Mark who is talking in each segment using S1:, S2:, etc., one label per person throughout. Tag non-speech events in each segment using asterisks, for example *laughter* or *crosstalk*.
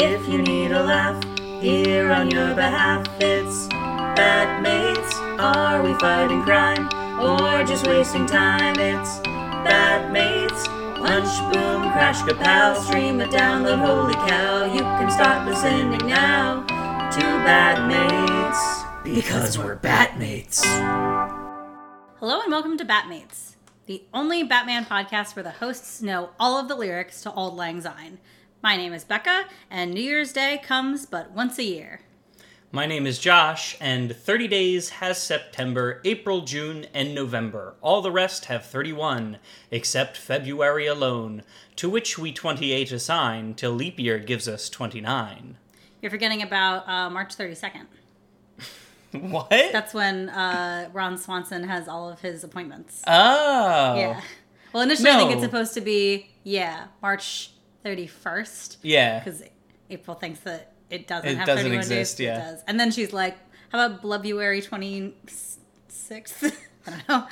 S1: If you need a laugh, here on your behalf, it's Batmates. Are we fighting crime or just wasting time? It's Batmates. Punch, boom, crash, kapow, stream it, download, holy cow. You can start listening now to Batmates. Because we're Batmates.
S2: Hello and welcome to Batmates, the only Batman podcast where the hosts know all of the lyrics to Auld Lang Syne. My name is Becca, and New Year's Day comes but once a year.
S3: My name is Josh, and 30 days has September, April, June, and November. All the rest have 31, except February alone, to which we 28 assign, till leap year gives us 29.
S2: You're forgetting about uh, March 32nd. *laughs*
S3: What?
S2: That's when uh, Ron Swanson has all of his appointments.
S3: oh.
S2: Yeah. Well, initially, I think it's supposed to be, yeah, March 31st.
S3: Yeah.
S2: Because April thinks that it doesn't
S3: It
S2: have
S3: doesn't
S2: 31
S3: exist,
S2: days.
S3: yeah.
S2: It does. And then she's like, how about February 26th? *laughs* I don't know.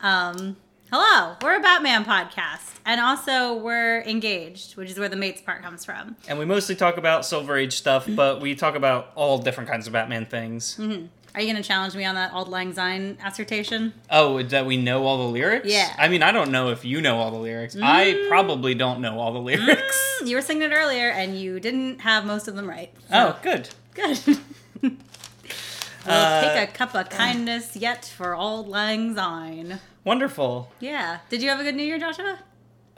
S2: Um, hello, we're a Batman podcast. And also, we're engaged, which is where the mates part comes from.
S3: And we mostly talk about Silver Age stuff, *laughs* but we talk about all different kinds of Batman things.
S2: Are you going to challenge me on that Auld Lang Syne assertion?
S3: Oh, that we know all the lyrics?
S2: Yeah.
S3: I mean, I don't know if you know all the lyrics. I probably don't know all the lyrics.
S2: You were singing it earlier, and you didn't have most of them right. So,
S3: Oh, good.
S2: good. *laughs* we'll
S3: Uh,
S2: take a cup of kindness yet for Auld Lang Syne.
S3: Wonderful.
S2: Yeah. Did you have a good New Year, Joshua?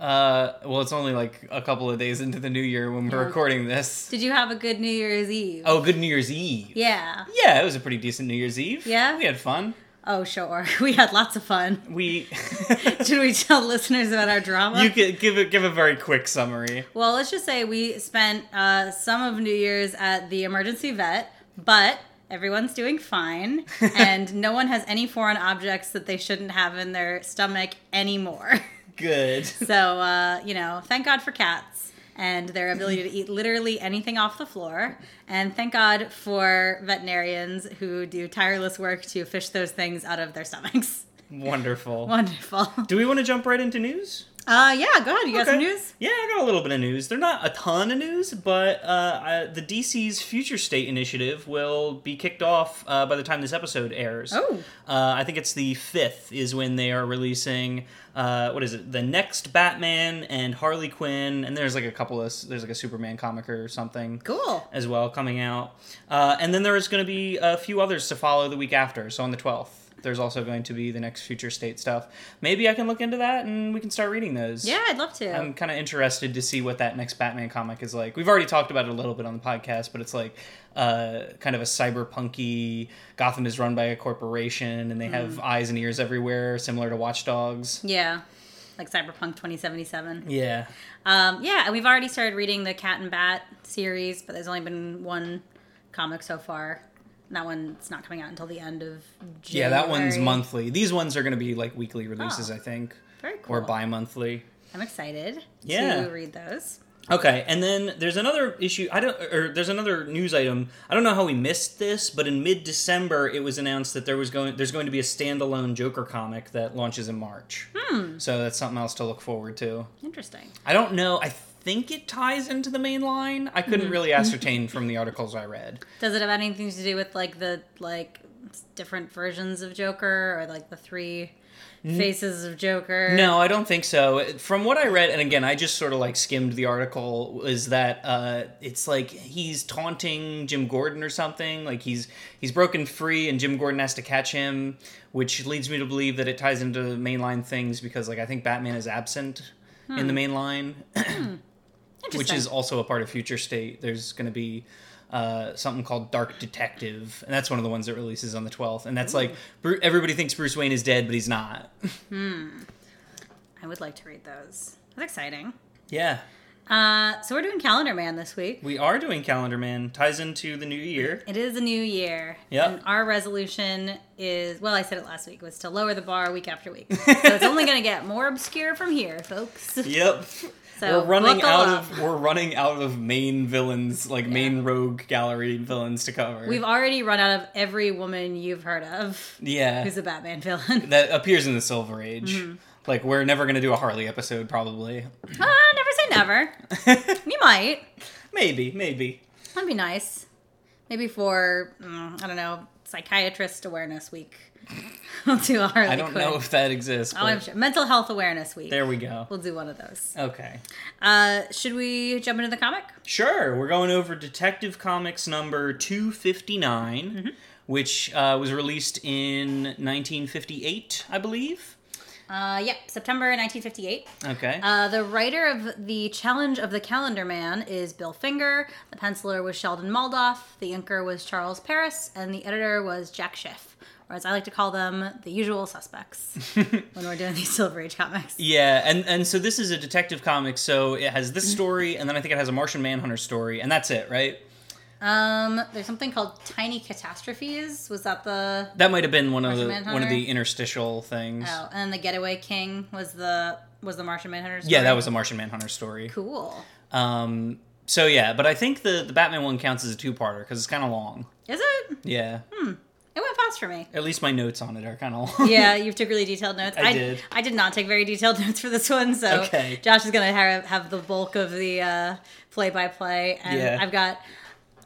S3: Uh, well, it's only like a couple of days into the new year when we're
S2: Yeah.
S3: recording this.
S2: Did you have a good New Year's Eve?
S3: Oh, good New Year's Eve.
S2: Yeah.
S3: Yeah, it was a pretty decent New Year's Eve.
S2: Yeah?
S3: We had fun.
S2: Oh, sure. *laughs* We had lots of fun.
S3: We. *laughs* *laughs*
S2: Should we tell listeners about our drama?
S3: you could give it give a very quick summary.
S2: well, let's just say we spent uh, some of New Year's at the emergency vet, but everyone's doing fine, and no one has any foreign objects that they shouldn't have in their stomach anymore.
S3: Good. *laughs*
S2: so, uh, you know, thank God for cats and their ability to eat literally anything off the floor. And thank God for veterinarians who do tireless work to fish those things out of their stomachs. *laughs*
S3: Wonderful.
S2: Wonderful.
S3: Do we want to jump right into news?
S2: Uh, yeah, go ahead. You got some news?
S3: Yeah, I got a little bit of news. They're not a ton of news, but uh, I, the DC's Future State initiative will be kicked off uh, by the time this episode airs.
S2: Oh.
S3: Uh, I think it's the fifth is when they are releasing. Uh, what is it? The next Batman and Harley Quinn, and there's like a couple of there's like a Superman comic or something
S2: Cool.
S3: as well coming out. Uh, and then there is going to be a few others to follow the week after. So on the 12th, there's also going to be the next Future State stuff. Maybe I can look into that and we can start reading those.
S2: Yeah, I'd love to.
S3: I'm kind of interested to see what that next Batman comic is like. We've already talked about it a little bit on the podcast, but it's like uh, kind of a cyberpunky. Gotham is run by a corporation, and they have eyes and ears everywhere, similar to Watch Dogs.
S2: yeah. Like Cyberpunk 2077.
S3: Yeah,
S2: Um, yeah, and we've already started reading the Cat and Bat series, but there's only been one comic so far. That one's not coming out until the end of January.
S3: yeah, that one's monthly. These ones are going to be like weekly releases,
S2: Oh.
S3: I think,
S2: Very cool.
S3: or bi-monthly.
S2: I'm excited
S3: Yeah.
S2: to read those.
S3: Okay, and then there's another issue. I don't, or there's another news item. I don't know how we missed this, but in mid-December, it was announced that there was going, there's going to be a standalone Joker comic that launches in March. Hmm. So that's something else to look forward to.
S2: Interesting.
S3: I don't know. I think it ties into the main line. I couldn't
S2: Mm-hmm.
S3: really ascertain from the articles I read.
S2: Does it have anything to do with like the like different versions of Joker or like the three faces of Joker?
S3: No, I don't think so. From what I read, and again, I just sort of like skimmed the article, is that uh, it's like he's taunting Jim Gordon or something. Like he's he's broken free, and Jim Gordon has to catch him, which leads me to believe that it ties into the mainline things because, like, I think Batman is absent in the main line, *clears throat* which is also a part of Future State. There's going to be. Uh, something called Dark Detective, and that's one of the ones that releases on the 12th. And that's like Bru- everybody thinks Bruce Wayne is dead, but he's not. *laughs* hmm.
S2: I would like to read those. That's exciting.
S3: yeah,
S2: Uh, so we're doing Calendar Man this week.
S3: We are doing Calendar Man. Ties into the new year.
S2: It is a new year.
S3: Yep.
S2: And our resolution is well, I said it last week, was to lower the bar week after week. *laughs* so it's only gonna get more obscure from here, folks.
S3: Yep. *laughs*
S2: So
S3: we're running out
S2: up.
S3: of we're running out of main villains, like main rogue gallery villains to cover.
S2: We've already run out of every woman you've heard of
S3: yeah.
S2: who's a Batman villain. *laughs*
S3: that appears in the Silver Age.
S2: Mm-hmm.
S3: Like we're never gonna do a Harley episode, probably.
S2: Ah, never say never. *laughs* we might.
S3: maybe, maybe.
S2: That'd be nice. Maybe for mm, I don't know, Psychiatrist Awareness Week. *laughs* we'll do a Harley
S3: I don't
S2: Quinn.
S3: know if that exists.
S2: Oh, I'm sure. Mental Health Awareness Week.
S3: There we go.
S2: We'll do one of those.
S3: Okay.
S2: Uh, should we jump into the comic?
S3: Sure, we're going over Detective Comics number 259,
S2: Mm-hmm.
S3: which uh, was released in 1958, I believe.
S2: Uh, yep, September 1958.
S3: Okay.
S2: Uh, the writer of the Challenge of the Calendar Man is Bill Finger. The penciler was Sheldon Moldoff. The inker was Charles Paris, and the editor was Jack Schiff. Or as I like to call them, the usual suspects *laughs* when we're doing these Silver Age comics.
S3: yeah, and, and so this is a detective comic, so it has
S2: Mm-hmm.
S3: this story, and then I think it has a Martian Manhunter story, and that's it, right?
S2: Um, there's something called Tiny Catastrophes. Was that the
S3: That might have been one of
S2: Martian
S3: the one of the interstitial things.
S2: oh, and the Getaway King was the was the Martian Manhunter? Story?
S3: Yeah, that was a Martian Manhunter story.
S2: cool.
S3: Um, so yeah, but I think the the Batman one counts as a two parter because it's kind of long.
S2: Is it?
S3: Yeah,
S2: It went fast for me.
S3: at least my notes on it are kind of long.
S2: yeah, *laughs* you took really detailed notes.
S3: I did.
S2: I did not take very detailed *laughs* notes for this one, so
S3: Okay.
S2: Josh is gonna have, have the bulk of the uh, play-by-play, and
S3: Yeah.
S2: I've got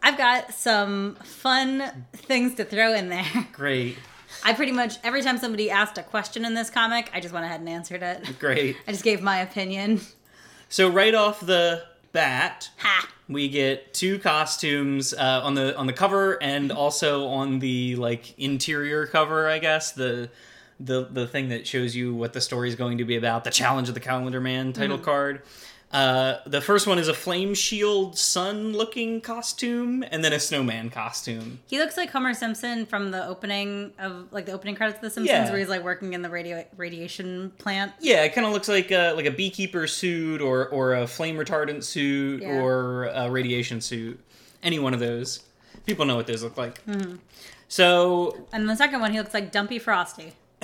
S2: I've got some fun things to throw in there. *laughs*
S3: Great,
S2: I pretty much every time somebody asked a question in this comic, I just went ahead and answered it.
S3: great.
S2: I just gave my opinion.
S3: So right off the bat,
S2: Ha!
S3: we get two costumes uh, on the on the cover and also on the like interior cover, I guess the the the thing that shows you what the story is going to be about, the challenge of the Calendar Man title card. Uh, the first one is a flame shield sun looking costume, and then a snowman costume.
S2: He looks like Homer Simpson from the opening of like the opening credits of The Simpsons,
S3: Yeah.
S2: where he's like working in the radio radiation plant.
S3: Yeah, it kind of looks like a, like a beekeeper suit or or a flame retardant suit
S2: Yeah.
S3: or a radiation suit. Any one of those. People know what those look like. So
S2: And the second one, he looks like Dumpy Frosty. *laughs*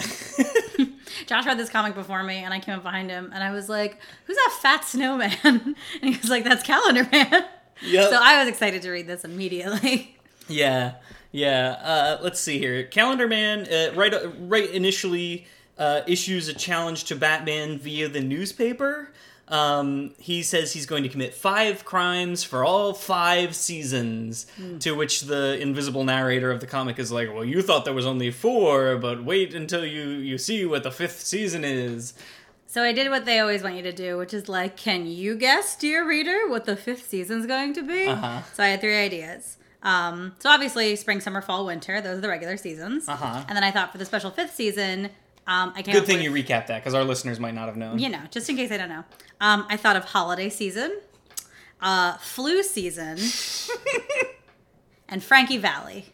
S2: *laughs* Josh read this comic before me, and I came up behind him, and I was like, "Who's that fat snowman?" *laughs* And he was like, "That's Calendar Man."
S3: Yep.
S2: So I was excited to read this immediately. *laughs*
S3: Yeah, yeah. Uh, let's see here. Calendar Man, uh, right, right initially uh, issues a challenge to Batman via the newspaper. Um, he says he's going to commit five crimes for all five seasons. To which the invisible narrator of the comic is like, "Well, you thought there was only four, but wait until you you see what the fifth season is."
S2: So I did what they always want you to do, which is like, "Can you guess, dear reader, what the fifth season's going to be?"
S3: Uh-huh.
S2: So I had three ideas. Um, so obviously, spring, summer, fall, winter; those are the regular seasons.
S3: Uh-huh.
S2: And then I thought for the special fifth season, um, I came
S3: Good thing
S2: with-
S3: you recap that because our listeners might not have known.
S2: you know, just in case I don't know. Um, I thought of holiday season, uh, flu season, *laughs* and Frankie Valli.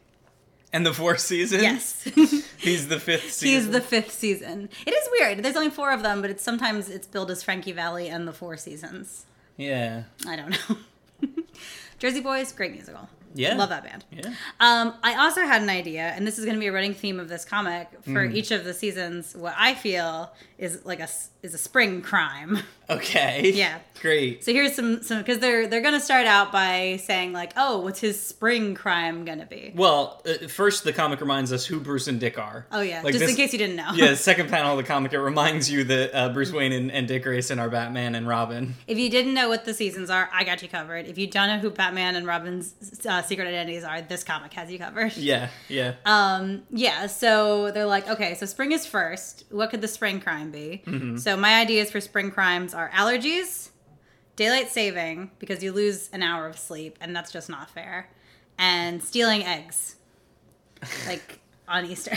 S3: And the fourth season.
S2: Yes, *laughs*
S3: he's the fifth season.
S2: he's the fifth season. It is weird. There's only four of them, but it's sometimes it's billed as Frankie Valli and the Four Seasons.
S3: yeah.
S2: I don't know. *laughs* Jersey Boys, great musical.
S3: Yeah.
S2: love that band.
S3: Yeah.
S2: Um, I also had an idea, and this is going to be a running theme of this comic for
S3: Mm.
S2: each of the seasons. What I feel is like a is a spring crime. *laughs*
S3: Okay.
S2: Yeah.
S3: Great.
S2: So here's some some because they're they're gonna start out by saying like, oh, what's his spring crime gonna be?
S3: Well, uh, first the comic reminds us who Bruce and Dick are.
S2: Oh yeah,
S3: Like
S2: just
S3: this-
S2: in case you didn't know.
S3: yeah, *laughs* second panel of the comic it reminds you that uh, Bruce Wayne and, and Dick Grayson are Batman and Robin.
S2: If you didn't know what the seasons are, I got you covered. If you don't know who Batman and Robin's uh, secret identities are, this comic has you covered.
S3: Yeah, yeah.
S2: Um, yeah, so they're like, okay, so spring is first. What could the spring crime be?
S3: Mm-hmm.
S2: So my ideas for spring crimes are allergies, daylight saving because you lose an hour of sleep and that's just not fair, and stealing eggs, like *laughs* on Easter.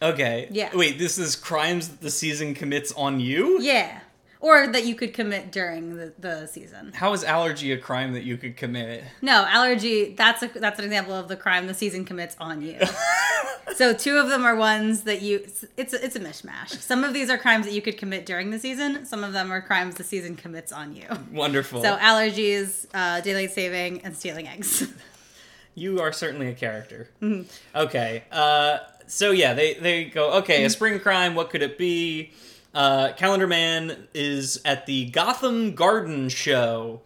S3: Okay.
S2: Yeah.
S3: Wait, this is crimes that the season commits on you?
S2: yeah, or that you could commit during the, the season.
S3: How is allergy a crime that you could commit?
S2: No, allergy. That's a that's an example of the crime the season commits on you. *laughs* so two of them are ones that you. It's a, it's a mishmash. Some of these are crimes that you could commit during the season. Some of them are crimes the season commits on you.
S3: Wonderful.
S2: So allergies, uh, daylight saving, and stealing eggs. *laughs*
S3: you are certainly a character.
S2: Mm-hmm.
S3: Okay. Uh, so yeah, they they go. Okay, a spring crime. What could it be? Uh, Calendar Man is at the Gotham Garden Show,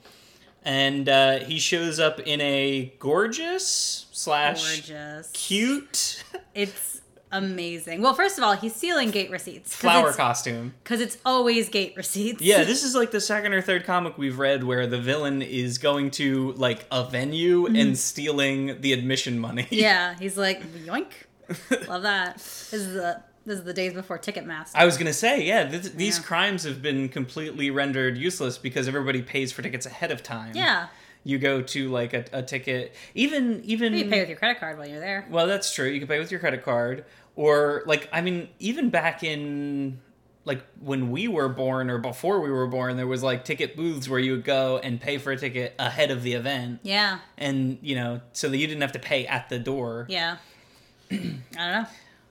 S3: and uh, he shows up in a gorgeous slash
S2: Gorgeous.
S3: cute
S2: It's amazing. Well, first of all, he's stealing gate receipts.
S3: Flower costume.
S2: Because it's always gate receipts.
S3: Yeah, this *laughs* is like the second or third comic we've read where the villain is going to like a venue and stealing the admission money.
S2: Mm-hmm. yeah, *laughs* he's like, yoink. *laughs* Love that. This is the this is the days before Ticketmaster.
S3: I was gonna say, yeah, th- these
S2: Yeah.
S3: crimes have been completely rendered useless because everybody pays for tickets ahead of time.
S2: yeah.
S3: you go to like a, a ticket, even even
S2: You pay with your credit card while you're there.
S3: Well, that's true. You can pay with your credit card, or like I mean, even back in like when we were born or before we were born, there was like ticket booths where you would go and pay for a ticket ahead of the event,
S2: Yeah.
S3: and you know, so that you didn't have to pay at the door.
S2: Yeah. *clears throat* I don't know.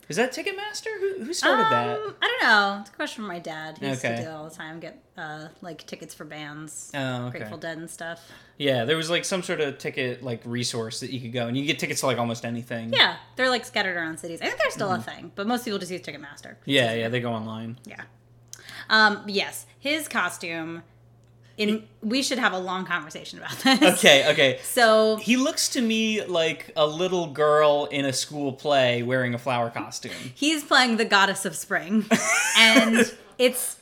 S3: Is that Ticketmaster? Who who started that?
S2: Um, I don't know. It's a question from my dad. He used
S3: Okay.
S2: to do it all the time. Get uh, like tickets for bands,
S3: Oh, okay.
S2: Grateful Dead and stuff.
S3: Yeah, there was like some sort of ticket like resource that you could go and you get tickets to like almost anything.
S2: Yeah, they're like scattered around cities. I think they're still a thing, but most people just use Ticketmaster.
S3: Yeah, yeah, they go online.
S2: Yeah. Um, yes, his costume. In we should have a long conversation about this.
S3: Okay, okay. *laughs*
S2: So
S3: He looks to me like a little girl in a school play wearing a flower costume.
S2: he's playing the goddess of spring, *laughs* and it's.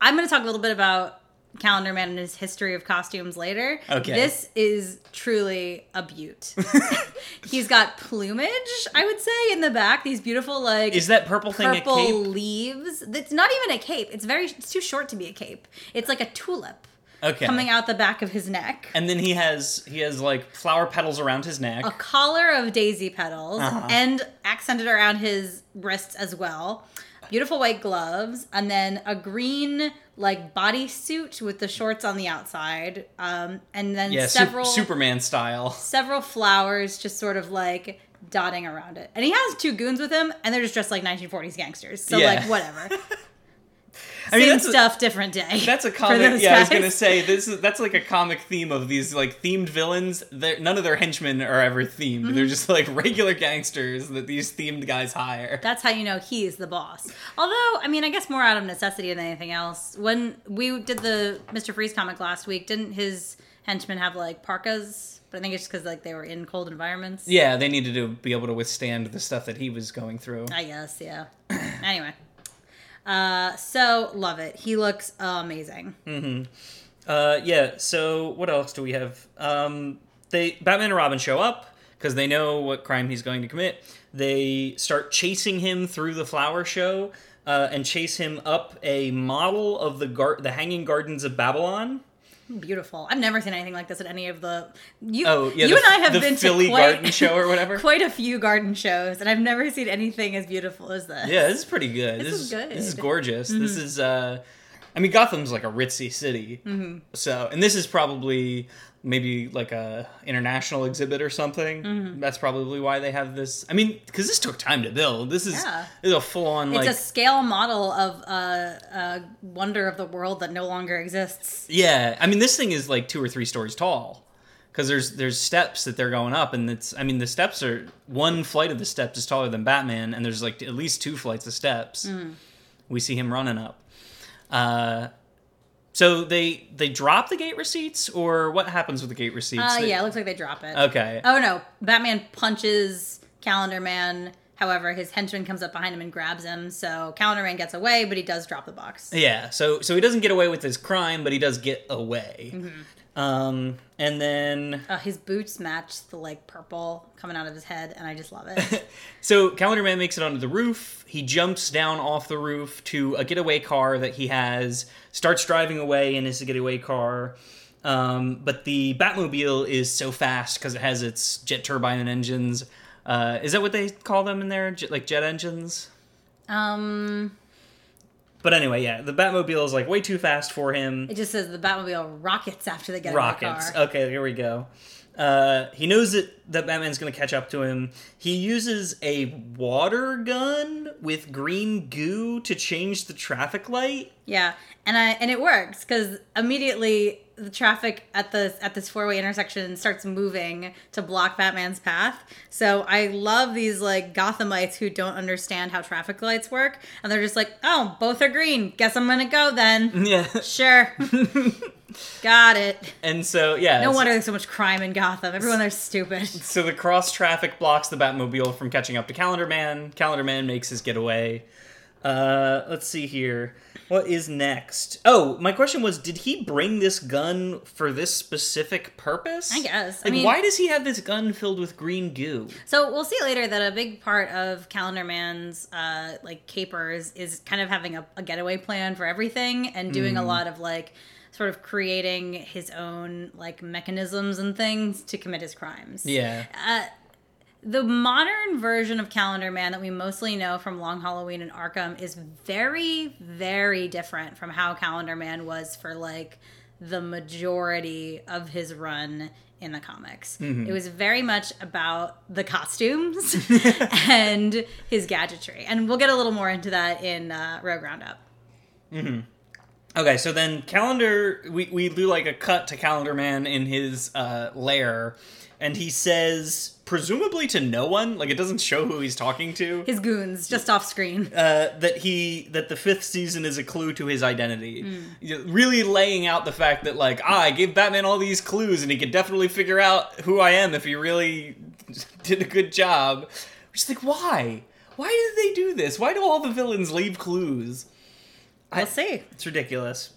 S2: I'm going to talk a little bit about Calendar Man and his history of costumes later.
S3: Okay.
S2: This is truly a beaut. *laughs* he's got plumage, I would say, in the back. These beautiful like
S3: Is that purple thing a
S2: purple leaves. It's not even a cape. It's very. It's too short to be a cape. It's like a tulip
S3: Okay.
S2: coming out the back of his neck.
S3: And then he has he has like flower petals around his neck.
S2: a collar of daisy petals
S3: Uh-huh.
S2: and accented around his wrists as well. Beautiful white gloves, and then a green like bodysuit with the shorts on the outside, um, and then
S3: yeah,
S2: several
S3: Superman style. *laughs*
S2: several flowers just sort of like dotting around it. And he has two goons with him, and they're just dressed like 1940s gangsters. So
S3: Yeah.
S2: like whatever. *laughs*
S3: I mean,
S2: Same
S3: a-
S2: stuff, different day. *laughs*
S3: That's a comic. Yeah, I was gonna say this is that's like a comic theme of these like themed villains. They're, none of their henchmen are ever themed.
S2: Mm-hmm.
S3: They're just like regular gangsters that these themed guys hire.
S2: That's how you know he's the boss. Although, I mean, I guess more out of necessity than anything else. When we did the Mr. Freeze comic last week, didn't his henchmen have like parkas? But I think it's just because like they were in cold environments.
S3: Yeah, they needed to be able to withstand the stuff that he was going through.
S2: I guess, yeah. *clears throat* anyway, uh, so love it. He looks amazing.
S3: Uh, yeah. So what else do we have? Um, they Batman and Robin show up because they know what crime he's going to commit. They start chasing him through the flower show uh, and chase him up a model of the gar- the Hanging Gardens of Babylon.
S2: Beautiful. I've never seen anything like this at any of the. You,
S3: Oh yeah,
S2: you
S3: the,
S2: and I have
S3: the
S2: been
S3: Philly
S2: to quite,
S3: Garden Show or whatever. *laughs*
S2: quite a few garden shows, and I've never seen anything as beautiful as this.
S3: Yeah, this is pretty good.
S2: This
S3: This,
S2: is
S3: good. This is
S2: good. Mm-hmm.
S3: gorgeous. This is uh I mean Gotham's like a ritzy city. Mm-hmm. So, and this is probably maybe like a international exhibit or something.
S2: Mm-hmm.
S3: That's probably why they have this. I mean, cuz this took time to build. This is
S2: Yeah.
S3: this is a full on
S2: It's
S3: like
S2: a scale model of uh, a wonder of the world that no longer exists.
S3: Yeah, I mean this thing is like two or three stories tall. Cuz there's there's steps that they're going up and it's I mean the steps are one flight of the steps is taller than Batman and there's like at least two flights of steps.
S2: Mm.
S3: We see him running up. Uh so they they drop the gate receipts or what happens with the gate receipts?
S2: Uh,
S3: They-
S2: yeah, it looks like they drop it.
S3: Okay.
S2: Oh no, Batman punches Calendar Man. However, his henchman comes up behind him and grabs him. So Calendar Man gets away, but he does drop the box.
S3: Yeah, so so he doesn't get away with his crime, but he does get away.
S2: Mm-hmm.
S3: Um and then
S2: Uh, his boots match the like purple coming out of his head, and I just love it. *laughs*
S3: So Calendar Man makes it onto the roof. He jumps down off the roof to a getaway car that he has. Starts driving away in his getaway car. Um, but the Batmobile is so fast because it has its jet turbine engines. Uh, is that what they call them in there? Jet, like jet engines?
S2: um,
S3: But anyway, yeah, the Batmobile is like way too fast for him.
S2: it just says the Batmobile rockets after they get
S3: rockets.
S2: in the car.
S3: Okay, here we go. Uh, he knows that, that Batman's going to catch up to him. He uses a water gun with green goo to change the traffic light.
S2: Yeah, and I and it works because immediately the traffic at the at this four way intersection starts moving to block Batman's path. So I love these like Gothamites who don't understand how traffic lights work, and they're just like, "Oh, both are green. Guess I'm gonna go then." *laughs*
S3: Yeah.
S2: Sure. *laughs* Got it.
S3: And so yeah,
S2: No wonder there's so much crime in Gotham. Everyone there's stupid.
S3: So the cross traffic blocks the Batmobile from catching up to Calendar Man. Calendar Man makes his getaway. Uh, let's see here. What is next? Oh, my question was: Did he bring this gun for this specific purpose?
S2: I guess. I
S3: Like,
S2: mean-
S3: why does he have this gun filled with green goo?
S2: So we'll see later that a big part of Calendar Man's uh, like capers is kind of having a, a getaway plan for everything and doing a lot of like sort of creating his own like mechanisms and things to commit his crimes.
S3: Yeah.
S2: Uh, the modern version of Calendar Man that we mostly know from Long Halloween and Arkham is very, very different from how Calendar Man was for like the majority of his run in the comics. It was very much about the costumes *laughs* *laughs* and his gadgetry. And we'll get a little more into that in uh, Rogue Roundup.
S3: Okay, so then Calendar, we, we do like a cut to Calendar Man in his uh, lair, and he says, presumably to no one, like it doesn't show who he's talking to,
S2: His goons just off screen.
S3: uh, that he that the fifth season is a clue to his identity. Know, Really laying out the fact that like ah, I gave Batman all these clues, and he could definitely figure out who I am if he really *laughs* did a good job. Just like why? Why did they do this? Why do all the villains leave clues?
S2: We'll see.
S3: It's ridiculous.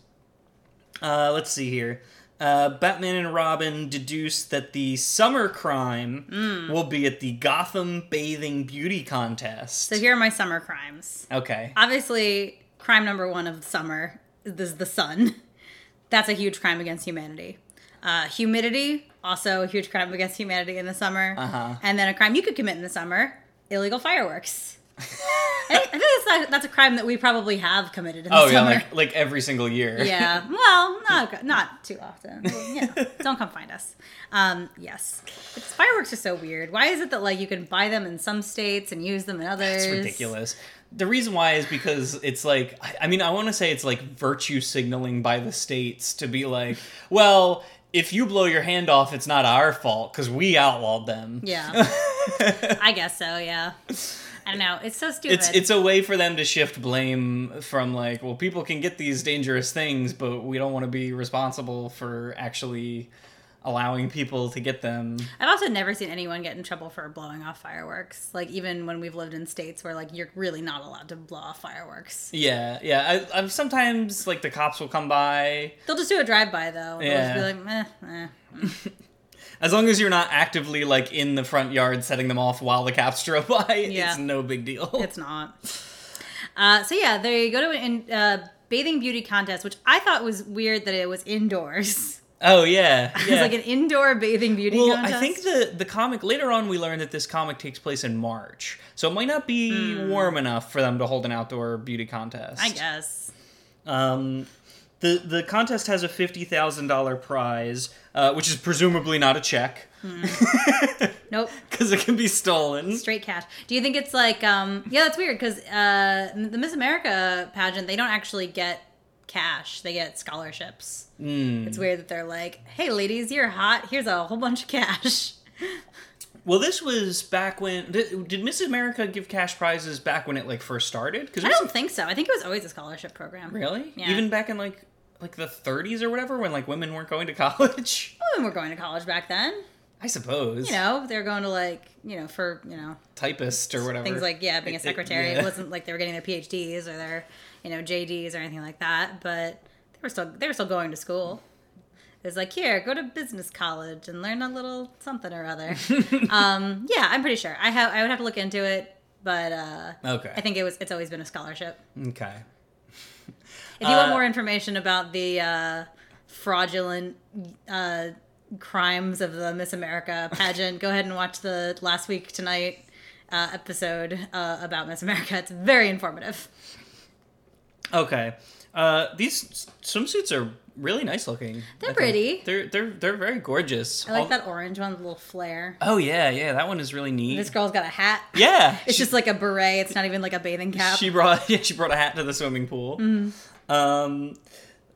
S3: Uh, let's see here. Uh, Batman and Robin deduce that the summer crime will be at the Gotham Bathing Beauty Contest.
S2: So here are my summer crimes.
S3: okay.
S2: obviously crime number one of the summer is the sun *laughs* that's a huge crime against humanity uh, humidity also a huge crime against humanity in the summer
S3: Uh-huh.
S2: and then a crime you could commit in the summer illegal fireworks *laughs* I, think that's, not, that's a crime that we probably have committed in the
S3: Oh yeah,
S2: summer
S3: like like every single year. *laughs*
S2: yeah well not, *laughs* not too often Well, know, don't come find us um, yes It's- fireworks are so weird why is it that like you can buy them in some states and use them in others
S3: It's ridiculous. The reason why is because it's like I- I mean I want to say it's like virtue signaling by the states to be like, well, if you blow your hand off, it's not our fault because we outlawed them.
S2: Yeah. I guess so, yeah. I don't know. It's so stupid.
S3: It's it's a way for them to shift blame from like, well, people can get these dangerous things, but we don't want to be responsible for actually allowing people to get them.
S2: I've also never seen anyone get in trouble for blowing off fireworks. Like even when we've lived in states where like you're really not allowed to blow off fireworks.
S3: Yeah, yeah. I, I'm sometimes like the cops will come by
S2: They'll just do a drive by though. They'll
S3: Yeah.
S2: just be like, eh, eh. *laughs*
S3: as long as you're not actively like in the front yard setting them off while the cops drove *laughs* by.
S2: Yeah.
S3: It's no big deal.
S2: It's not. Uh, so yeah, they go to an uh, bathing beauty contest, which I thought was weird that it was indoors. *laughs*
S3: oh yeah,
S2: It's
S3: yeah.
S2: like an indoor bathing beauty
S3: well,
S2: contest.
S3: I think the the comic later on we learned that this comic takes place in March, so it might not be warm enough for them to hold an outdoor beauty contest.
S2: I guess.
S3: Um, the the contest has a fifty thousand dollar prize, uh, which is presumably not a check *laughs*
S2: Nope.
S3: because it can be stolen.
S2: Straight cash. Do you think it's like, um, yeah, that's weird because uh, the Miss America pageant, they don't actually get cash; they get scholarships.
S3: Hmm.
S2: It's weird that they're like, "Hey, ladies, you're hot. Here's a whole bunch of cash." *laughs*
S3: Well, this was back when did, did Miss America give cash prizes back when it like first started? Because
S2: I don't think so. I think it was always a scholarship program.
S3: really
S2: Yeah.
S3: even back in like like the 30s or whatever when like women weren't going to *laughs* college.
S2: Women were going to college back then.
S3: I suppose
S2: You know, they were going to like, you know, for you know
S3: typist or whatever
S2: things like yeah, being a
S3: It- it-
S2: secretary. It, wasn't like they were getting their PhDs or their, you know, JDs or anything like that. But they were still they were still going to school. Was like here, go to business college and learn a little something or other. *laughs* um, yeah, I'm pretty sure. I have I would have to look into it, but uh,
S3: Okay.
S2: I think it was it's always been a scholarship.
S3: Okay.
S2: If you want
S3: Uh,
S2: more information about the uh, fraudulent uh, crimes of the Miss America pageant, go ahead and watch the last week tonight uh, episode uh, about Miss America. It's very informative.
S3: Okay. Uh, these swimsuits are really nice looking.
S2: They're pretty.
S3: They're they're they're very gorgeous.
S2: I like
S3: All-
S2: that orange one with a little flare.
S3: Oh yeah, yeah, that one is really neat.
S2: This girl's got a hat.
S3: yeah, *laughs*
S2: It's
S3: she-
S2: just like a beret. It's not even like a bathing cap.
S3: She brought *laughs* yeah, she brought a hat to the swimming pool.
S2: Mm-hmm.
S3: Um,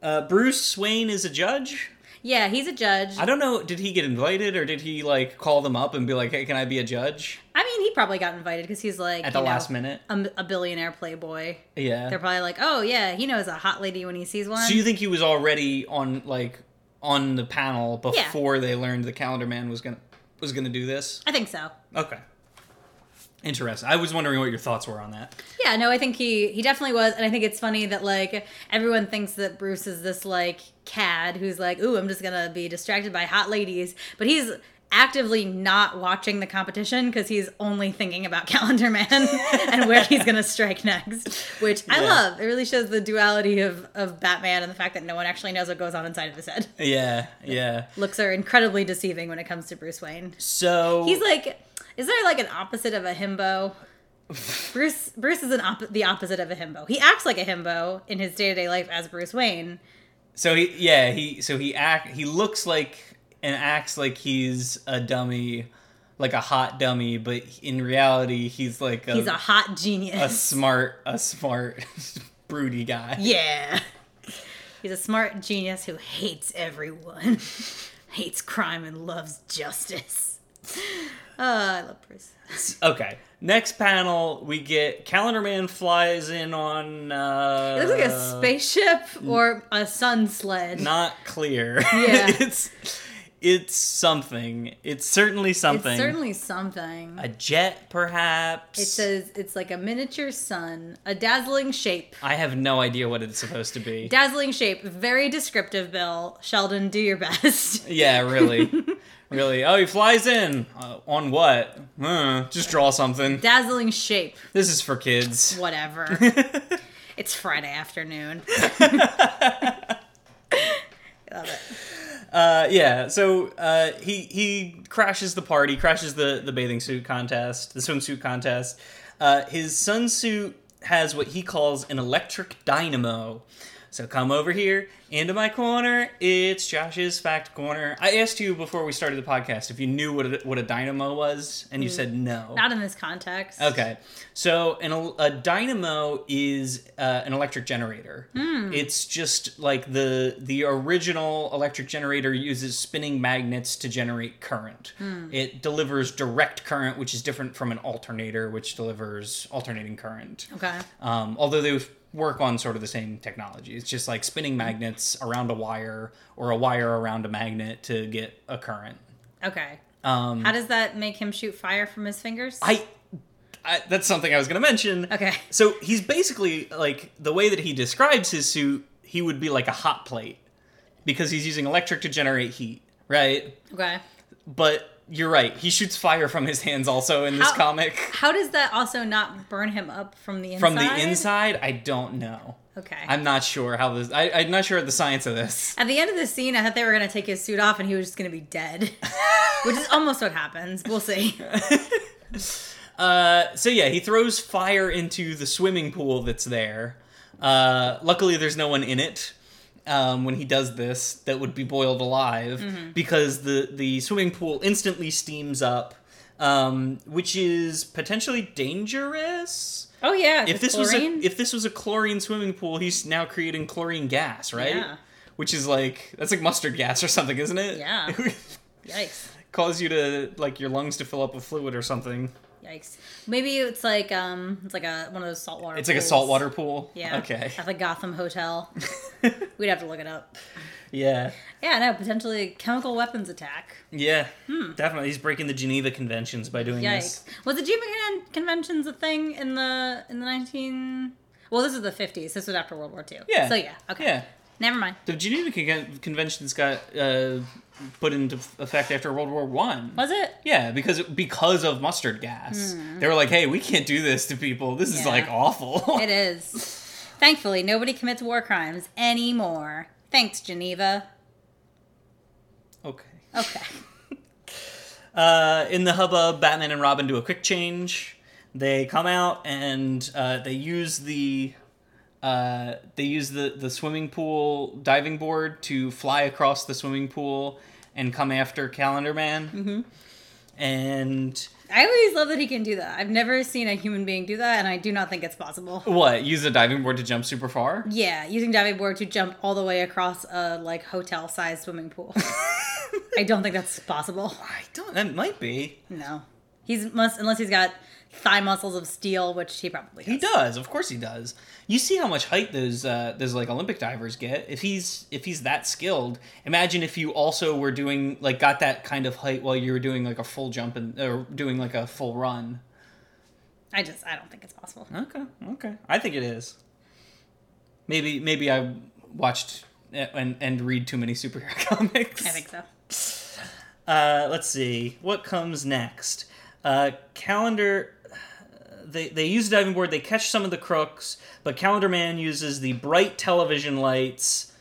S3: uh, Bruce Wayne is a judge.
S2: Yeah, he's a judge.
S3: I don't know. Did he get invited or did he like call them up and be like, "Hey, can I be a judge?"
S2: I mean, he probably got invited because he's like
S3: At the
S2: know,
S3: last minute.
S2: a, a billionaire playboy.
S3: Yeah.
S2: They're probably like, oh yeah, he knows a hot lady when he sees one.
S3: so you think he was already on like on the panel
S2: Yeah.
S3: before they learned the Calendar Man was gonna was gonna do this.
S2: I think so.
S3: Okay. Interesting. I was wondering what your thoughts were on that.
S2: Yeah, no, I think he he definitely was, and I think it's funny that like everyone thinks that Bruce is this like cad who's like, ooh, I'm just gonna be distracted by hot ladies, but he's actively not watching the competition because he's only thinking about *laughs* Calendar Man *laughs* and where he's gonna strike next, which I
S3: Yeah.
S2: love. It really shows the duality of of Batman and the fact that no one actually knows what goes on inside of his head.
S3: Yeah, yeah.
S2: Looks are incredibly deceiving when it comes to Bruce Wayne.
S3: So
S2: He's like, is there like an opposite of a himbo? *laughs* Bruce Bruce is an op- the opposite of a himbo. He acts like a himbo in his day to day life as Bruce Wayne.
S3: So he, yeah, he, so he act, he looks like and acts like he's a dummy, like a hot dummy, but in reality, he's like a,
S2: He's a hot genius, a
S3: smart, a smart, *laughs* broody guy.
S2: yeah, he's a smart genius who hates everyone, *laughs* hates crime and loves justice. Oh, I love Bruce. *laughs*
S3: Okay, next panel we get Calendar Man flies in on. Uh,
S2: It looks like a spaceship or a sun sled.
S3: Not clear. *laughs*
S2: Yeah. *laughs*
S3: it's it's something. It's certainly
S2: it's
S3: something.
S2: certainly something.
S3: a jet, perhaps.
S2: It says it's like a miniature sun, a dazzling shape.
S3: I have no idea what it's supposed to be.
S2: Dazzling shape, very descriptive, Bill. Sheldon, do your best.
S3: Yeah, really. Really. Oh, he flies in. Uh, on what? Uh, just draw something.
S2: Dazzling shape,
S3: This is for kids.
S2: whatever. *laughs* it's Friday afternoon. *laughs* Love it.
S3: Uh, yeah, so uh, he he crashes the party, crashes the, the bathing suit contest, the swimsuit contest. Uh, his sunsuit has what he calls an electric dynamo. So come over here into my corner. It's Josh's fact corner. I asked you before we started the podcast if you knew what a, what a dynamo was, and you said no.
S2: Not in this context.
S3: Okay, so an, a dynamo is uh, an electric generator. It's just like the the original electric generator uses spinning magnets to generate current. It delivers direct current, which is different from an alternator, which delivers alternating current.
S2: Okay.
S3: Um, although they work on sort of the same technology. It's just like spinning magnets around a wire or a wire around a magnet to get a current.
S2: Okay.
S3: Um,
S2: How does that make him shoot fire from his fingers?
S3: I, I that's something I was going to mention.
S2: Okay.
S3: So he's basically like the way that he describes his suit, he would be like a hot plate because he's using electric to generate heat, right?
S2: Okay.
S3: But you're right. He shoots fire from his hands also in this
S2: How-
S3: comic.
S2: How does that also not burn him up from the inside?
S3: From the inside, I don't know.
S2: Okay.
S3: I'm not sure how this. I, I'm not sure of the science of this.
S2: At the end of the scene, I thought they were going to take his suit off and he was just going to be dead. *laughs* Which is almost what happens. We'll see. *laughs*
S3: Uh, so yeah, he throws fire into the swimming pool that's there. Uh, luckily, there's no one in it um, when he does this that would be boiled alive because the the swimming pool instantly steams up, um, which is potentially dangerous.
S2: Oh, yeah.
S3: If this was a
S2: chlorine.
S3: if this was a chlorine swimming pool, he's now creating chlorine gas, right?
S2: Yeah.
S3: Which is like that's like mustard gas or something, isn't it?
S2: Yeah. *laughs* Yikes.
S3: Cause you to like your lungs to fill up with fluid or something.
S2: Yikes. Maybe it's like um it's like a one of those saltwater
S3: It's like a saltwater pool.
S2: Yeah.
S3: Okay.
S2: At the Gotham Hotel. *laughs* We'd have to look it up.
S3: Yeah.
S2: Yeah, no, potentially chemical weapons attack.
S3: Yeah. Definitely. He's breaking the Geneva Conventions by doing
S2: Hmm. Yikes.
S3: this.
S2: Was the Geneva Con- Conventions a thing in the in the 19 Well, this is the 50s. This was after World War II.
S3: Yeah.
S2: So yeah, okay.
S3: Yeah.
S2: Never mind.
S3: The Geneva Con- Conventions got uh, put into effect after World War One.
S2: Was it?
S3: Yeah, because because of mustard gas. They were like, "Hey, we can't do this to people. This is
S2: Hmm.
S3: Like awful." *laughs*
S2: It is. Thankfully, nobody commits war crimes anymore. Thanks, Geneva.
S3: okay.
S2: Okay. *laughs*
S3: Uh, in the hubbub, Batman and Robin do a quick change. They come out and uh, they use the uh, they use the the swimming pool diving board to fly across the swimming pool and come after Calendar Man. Mm-hmm. And
S2: I always love that he can do that. I've never seen a human being do that, and I do not think it's possible.
S3: what? Use a diving board to jump super far?
S2: Yeah, using diving board to jump all the way across a like hotel-sized swimming pool. *laughs* I don't think that's possible.
S3: I don't. That might be.
S2: No. He's must unless he's got thigh muscles of steel, which he probably does.
S3: He does, of course he does. You see how much height those uh, those like Olympic divers get. If he's if he's that skilled, imagine if you also were doing like got that kind of height while you were doing like a full jump and or doing like a full run.
S2: I just I don't think it's possible.
S3: Okay, okay, I think it is. Maybe maybe I watched and and read too many superhero *laughs* comics.
S2: I think so.
S3: Uh, let's see what comes next. Uh, calendar. They, they use a diving board. They catch some of the crooks, but Calendar Man uses the bright television lights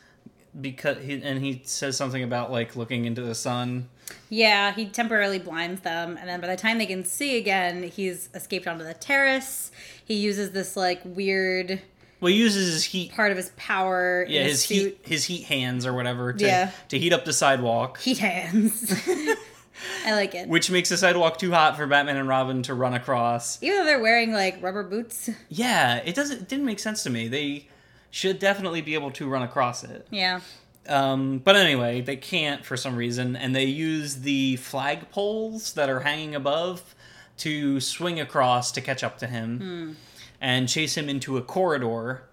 S3: because he and he says something about like looking into the sun.
S2: Yeah, he temporarily blinds them, and then by the time they can see again, he's escaped onto the terrace. He uses this like weird
S3: Well, he uses his heat.
S2: part of his power.
S3: Yeah,
S2: in
S3: his heat his heat hands or whatever to,
S2: Yeah.
S3: to heat up the sidewalk,
S2: heat hands. *laughs* I like it.
S3: which makes the sidewalk too hot for Batman and Robin to run across.
S2: Even though they're wearing like rubber boots.
S3: Yeah, it doesn't it didn't make sense to me. They should definitely be able to run across it.
S2: Yeah.
S3: Um, but anyway, they can't for some reason, and they use the flagpoles that are hanging above to swing across to catch up to him and chase him into a corridor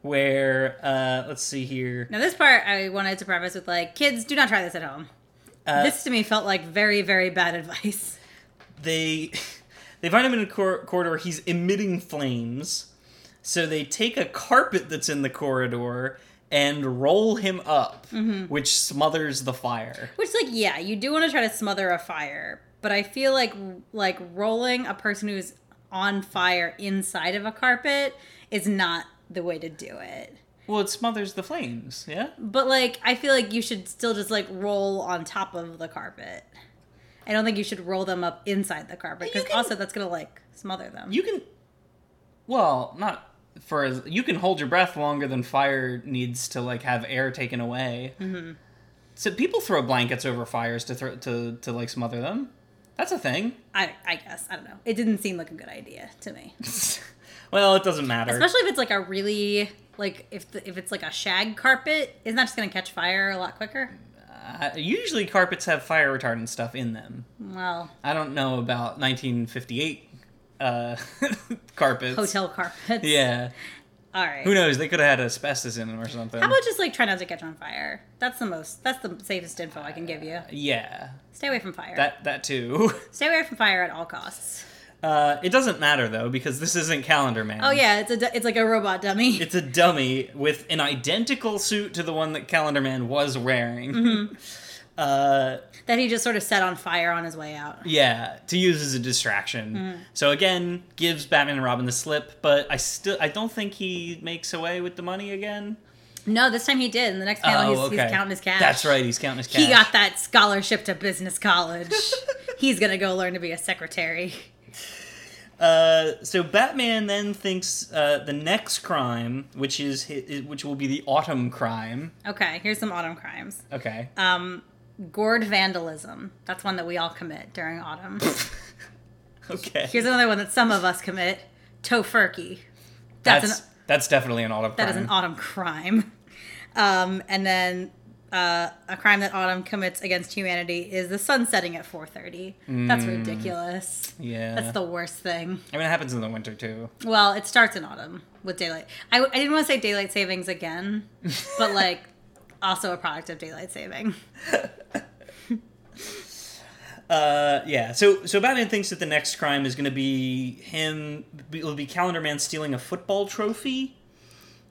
S3: where, uh, let's see here.
S2: Now this part I wanted to preface with like, kids, do not try this at home.
S3: Uh,
S2: this to me felt like very, very bad advice.
S3: they *laughs* they find him in a cor- corridor. He's emitting flames, so they take a carpet that's in the corridor and roll him up, which smothers the fire.
S2: Which like, yeah, you do want to try to smother a fire, but I feel like like rolling a person who's on fire inside of a carpet is not the way to do it.
S3: Well, it smothers the flames. Yeah.
S2: But like, I feel like you should still just like roll on top of the carpet. I don't think you should roll them up inside the carpet because also that's gonna like smother them.
S3: You can, well, not for as you can hold your breath longer than fire needs to like have air taken away. Mm-hmm. So people throw blankets over fires to throw to to like smother them. That's a thing.
S2: I, I guess I don't know. It didn't seem like a good idea to me, *laughs*
S3: well, it doesn't matter.
S2: especially if it's like a really like if the, if it's like a shag carpet, isn't that just gonna catch fire a lot quicker?
S3: Uh, usually carpets have fire retardant stuff in them.
S2: Well,
S3: I don't know about 1958 uh, *laughs* carpets.
S2: hotel carpets.
S3: Yeah.
S2: All right.
S3: Who knows? They could have had asbestos in them or something.
S2: How about just like try not to catch on fire? That's the most. That's the safest info I can give you.
S3: yeah.
S2: Stay away from fire.
S3: That that too. *laughs*
S2: Stay away from fire at all costs.
S3: Uh, it doesn't matter though because this isn't Calendar Man.
S2: Oh yeah, it's a it's like a robot dummy. *laughs*
S3: It's a dummy with an identical suit to the one that Calendar Man was wearing.
S2: Mm-hmm. *laughs*
S3: Uh,
S2: that he just sort of set on fire on his way out.
S3: yeah, to use as a distraction.
S2: Mm-hmm.
S3: So again, gives Batman and Robin the slip, but I still I don't think he makes away with the money again.
S2: No, this time he did. In the next panel,
S3: oh,
S2: he's,
S3: okay.
S2: he's counting his cash.
S3: That's right. He's counting his cash.
S2: He got that scholarship to business college. *laughs* he's gonna go learn to be a secretary.
S3: Uh, so Batman then thinks uh, the next crime, which is hi- which will be the autumn crime.
S2: Okay, here's some autumn crimes.
S3: Okay.
S2: Um, gourd vandalism. That's one that we all commit during autumn. *laughs* *laughs*
S3: okay.
S2: Here's another one that some of us commit. Tofurky. That's,
S3: that's
S2: an
S3: that's definitely an autumn
S2: that
S3: crime.
S2: is an autumn crime. *laughs* Um, and then uh, a crime that autumn commits against humanity is the sun setting at 4:30. That's ridiculous.
S3: yeah.
S2: That's the worst thing.
S3: I mean, it happens in the winter too.
S2: Well, it starts in autumn with daylight. I, I didn't want to say daylight savings again, *laughs* but like also a product of daylight saving. *laughs*
S3: Uh, yeah. So so Batman thinks that the next crime is going to be him. It'll be Calendar Man stealing a football trophy.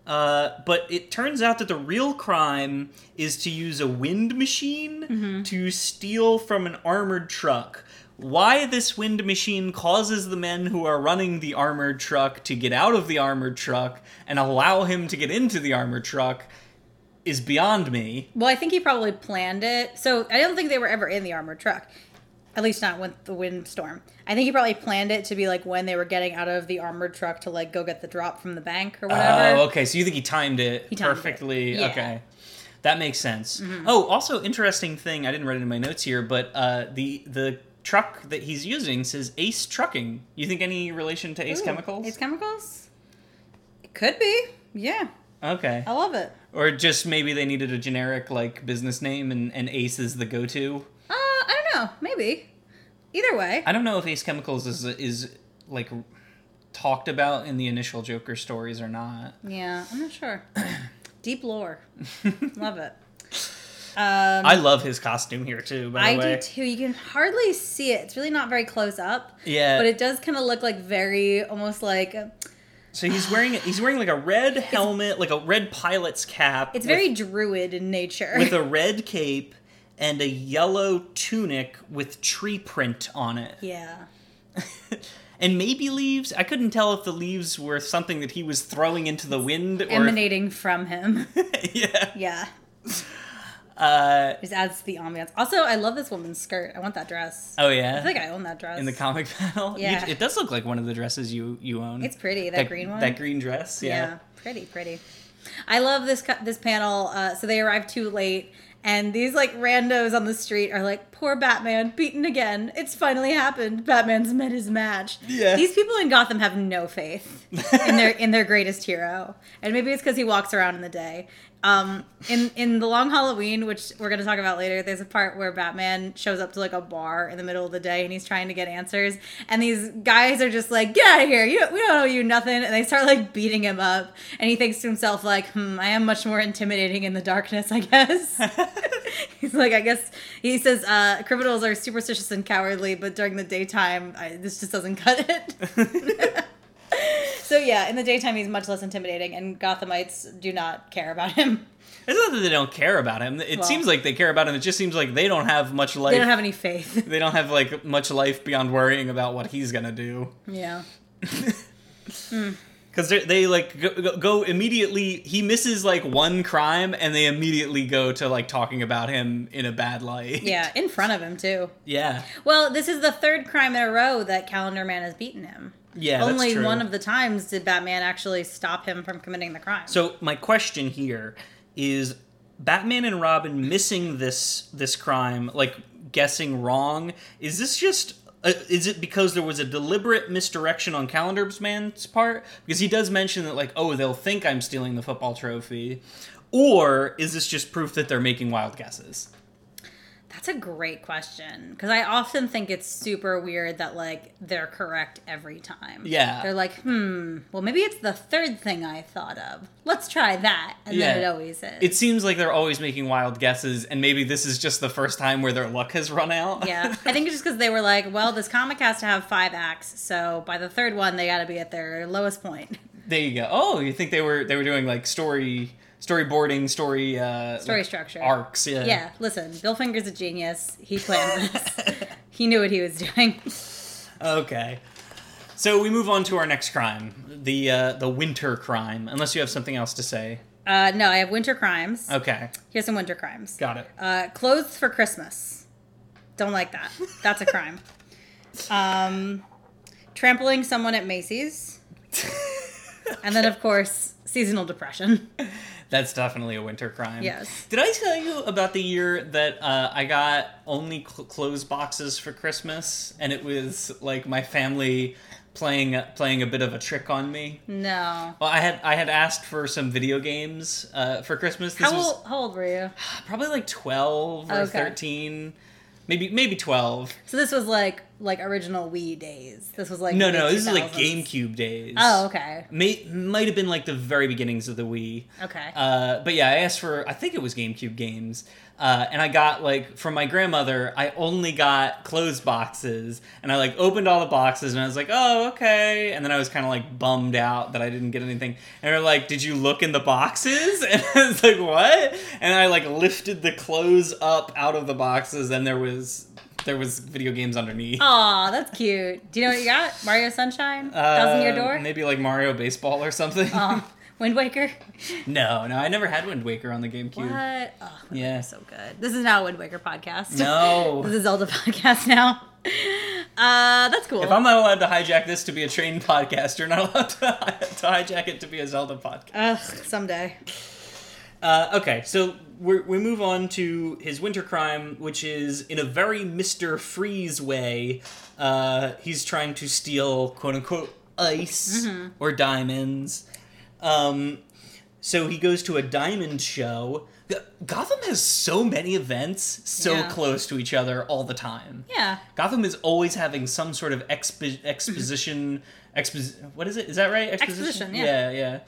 S3: Uh, but it turns out that the real crime is to use a wind machine to steal from an armored truck. Why this wind machine causes the men who are running the armored truck to get out of the armored truck and allow him to get into the armored truck is beyond me.
S2: Well, I think he probably planned it. So I don't think they were ever in the armored truck. At least not with the windstorm. I think he probably planned it to be like when they were getting out of the armored truck to like go get the drop from the bank or whatever.
S3: Oh, okay. So you think he timed it
S2: He timed it.
S3: perfectly?
S2: Yeah. Mm-hmm.
S3: Okay, that makes sense. Oh, also interesting thing. I didn't write it in my notes here, but uh, the the truck that he's using says Ace Trucking. You think any relation to Ace
S2: Ooh,
S3: Chemicals?
S2: Ace Chemicals? It could be. Yeah.
S3: okay.
S2: I love it.
S3: Or just maybe they needed a generic like business name, and, and Ace is the go to.
S2: I know. Maybe. Either way,
S3: I don't know if Ace Chemicals is is like talked about in the initial Joker stories or not.
S2: yeah, I'm not sure. *clears throat* Deep lore, *laughs* love it. Um,
S3: I love his costume here too. By the
S2: I
S3: way,
S2: do too. You can hardly see it. It's really not very close up.
S3: Yeah.
S2: But it does kind of look like very, almost like
S3: so he's wearing he's wearing like a red helmet, like a red pilot's cap.
S2: it's
S3: with-
S2: very druid in nature.
S3: with a *laughs* red cape and a yellow tunic with tree print on it.
S2: yeah. *laughs*
S3: and maybe leaves. I couldn't tell if the leaves were something that he was throwing into the wind or if-
S2: Emanating from him. *laughs*
S3: yeah.
S2: yeah.
S3: Uh,
S2: Just adds to the ambiance. Also, I love this woman's skirt. I want that dress.
S3: oh yeah, I
S2: think I own that dress.
S3: in the comic panel, You-
S2: Yeah.
S3: it does look like one of the dresses you you own.
S2: It's pretty. That, green one.
S3: That green dress.
S2: yeah.
S3: Yeah.
S2: pretty, pretty. I love this this panel. Uh, so they arrive too late, and these like randos on the street are like, "Poor Batman, beaten again. It's finally happened. Batman's met his match."
S3: Yeah.
S2: These people in Gotham have no faith in their in their greatest hero, and maybe it's because he walks around in the day. Um, in in the Long Halloween, which we're gonna talk about later, there's a part where Batman shows up to like a bar in the middle of the day, and he's trying to get answers, and these guys are just like, "Get out of here! You don't, we don't owe you nothing," and they start like beating him up, and he thinks to himself like, "Hmm, I am much more intimidating in the darkness, I guess." *laughs* he's like, I guess he says uh, criminals are superstitious and cowardly, but during the daytime, I, this just doesn't cut it. *laughs* so yeah, in the daytime, he's much less intimidating, and Gothamites do not care about him.
S3: It's not that they don't care about him. It
S2: Well-
S3: seems like they care about him. It just seems like they don't have much life.
S2: They don't have any faith.
S3: they don't have like much life beyond worrying about what he's gonna do.
S2: yeah. *laughs*
S3: Because they like go, go- go immediately. He misses like one crime, and they immediately go to like talking about him in a bad light.
S2: Yeah, in front of him too.
S3: yeah,
S2: Well, this is the third crime in a row that Calendar Man has beaten him.
S3: Yeah. that's
S2: Only one of the times did Batman actually stop him from committing the crime.
S3: So my question here is: Batman and Robin missing this this crime, like guessing wrong. Is this just? Uh, is it because there was a deliberate misdirection on Calendar's man's part? Because he does mention that, like, oh, they'll think I'm stealing the football trophy, or is this just proof that they're making wild guesses?
S2: That's a great question because I often think it's super weird that like they're correct every time.
S3: Yeah.
S2: they're like, hmm, well maybe it's the third thing I thought of. Let's try that, and then it always is.
S3: It seems like they're always making wild guesses, and maybe this is just the first time where their luck has run out.
S2: yeah, *laughs* I think it's just because they were like, well, this comic has to have five acts, so by the third one they got to be at their lowest point.
S3: there you go. Oh, you think they were they were doing like story storyboarding, story uh,
S2: Story
S3: like,
S2: structure.
S3: arcs? Yeah.
S2: Yeah, listen, Bill Finger's a genius. He planned this. *laughs* he knew what he was doing.
S3: Okay. So we move on to our next crime, the uh, the winter crime. Unless you have something else to say.
S2: Uh, no, I have winter crimes.
S3: Okay,
S2: Here's some winter crimes.
S3: got it.
S2: Uh, clothes for Christmas. Don't like that. That's a crime. *laughs* Um, trampling someone at Macy's. *laughs* And then, of course, seasonal depression.
S3: That's definitely a winter crime.
S2: Yes.
S3: Did I tell you about the year that uh, I got only cl- clothes boxes for Christmas, and it was like my family playing playing a bit of a trick on me?
S2: No.
S3: Well, I had I had asked for some video games uh, for Christmas. This
S2: How
S3: was
S2: old, how old were you? *sighs*
S3: probably like twelve or
S2: Okay.
S3: thirteen, maybe maybe twelve.
S2: So this was like like original Wii days. This was like
S3: No, no, this is like GameCube days.
S2: Oh, okay.
S3: May, might have been like the very beginnings of the Wii.
S2: Okay.
S3: Uh, but yeah, I asked for I think it was GameCube games, uh, and I got like from my grandmother. I only got clothes boxes, and I like opened all the boxes, and I was like, oh okay, and then I was kind of like bummed out that I didn't get anything. And they're like, did you look in the boxes? *laughs* And I was like, what? And I like lifted the clothes up out of the boxes, and there was there was video games underneath.
S2: Aw, that's cute. Do you know what you got? Mario Sunshine? Thousand Year
S3: Uh,
S2: Door?
S3: Maybe like Mario Baseball or something. *laughs*
S2: Wind Waker?
S3: No, no, I never had Wind Waker on the GameCube.
S2: What? Oh, Wind
S3: Yeah.
S2: Waker's so good. This is now a Wind Waker podcast.
S3: No. *laughs*
S2: This is Zelda podcast now. *laughs* Uh, that's cool.
S3: If I'm not allowed to hijack this to be a trained podcast, you're not allowed to, *laughs* to hijack it to be a Zelda podcast.
S2: Ugh, someday.
S3: Uh, okay, so we we move on to his winter crime, which is in a very Mister Freeze way. Uh, he's trying to steal quote unquote ice or diamonds. Um, so he goes to a diamond show. Gotham has so many events so
S2: Yeah.
S3: close to each other all the time.
S2: Yeah.
S3: Gotham is always having some sort of expo- exposition. Expos- what is it? Is that right?
S2: Exposition, yeah.
S3: Yeah, yeah.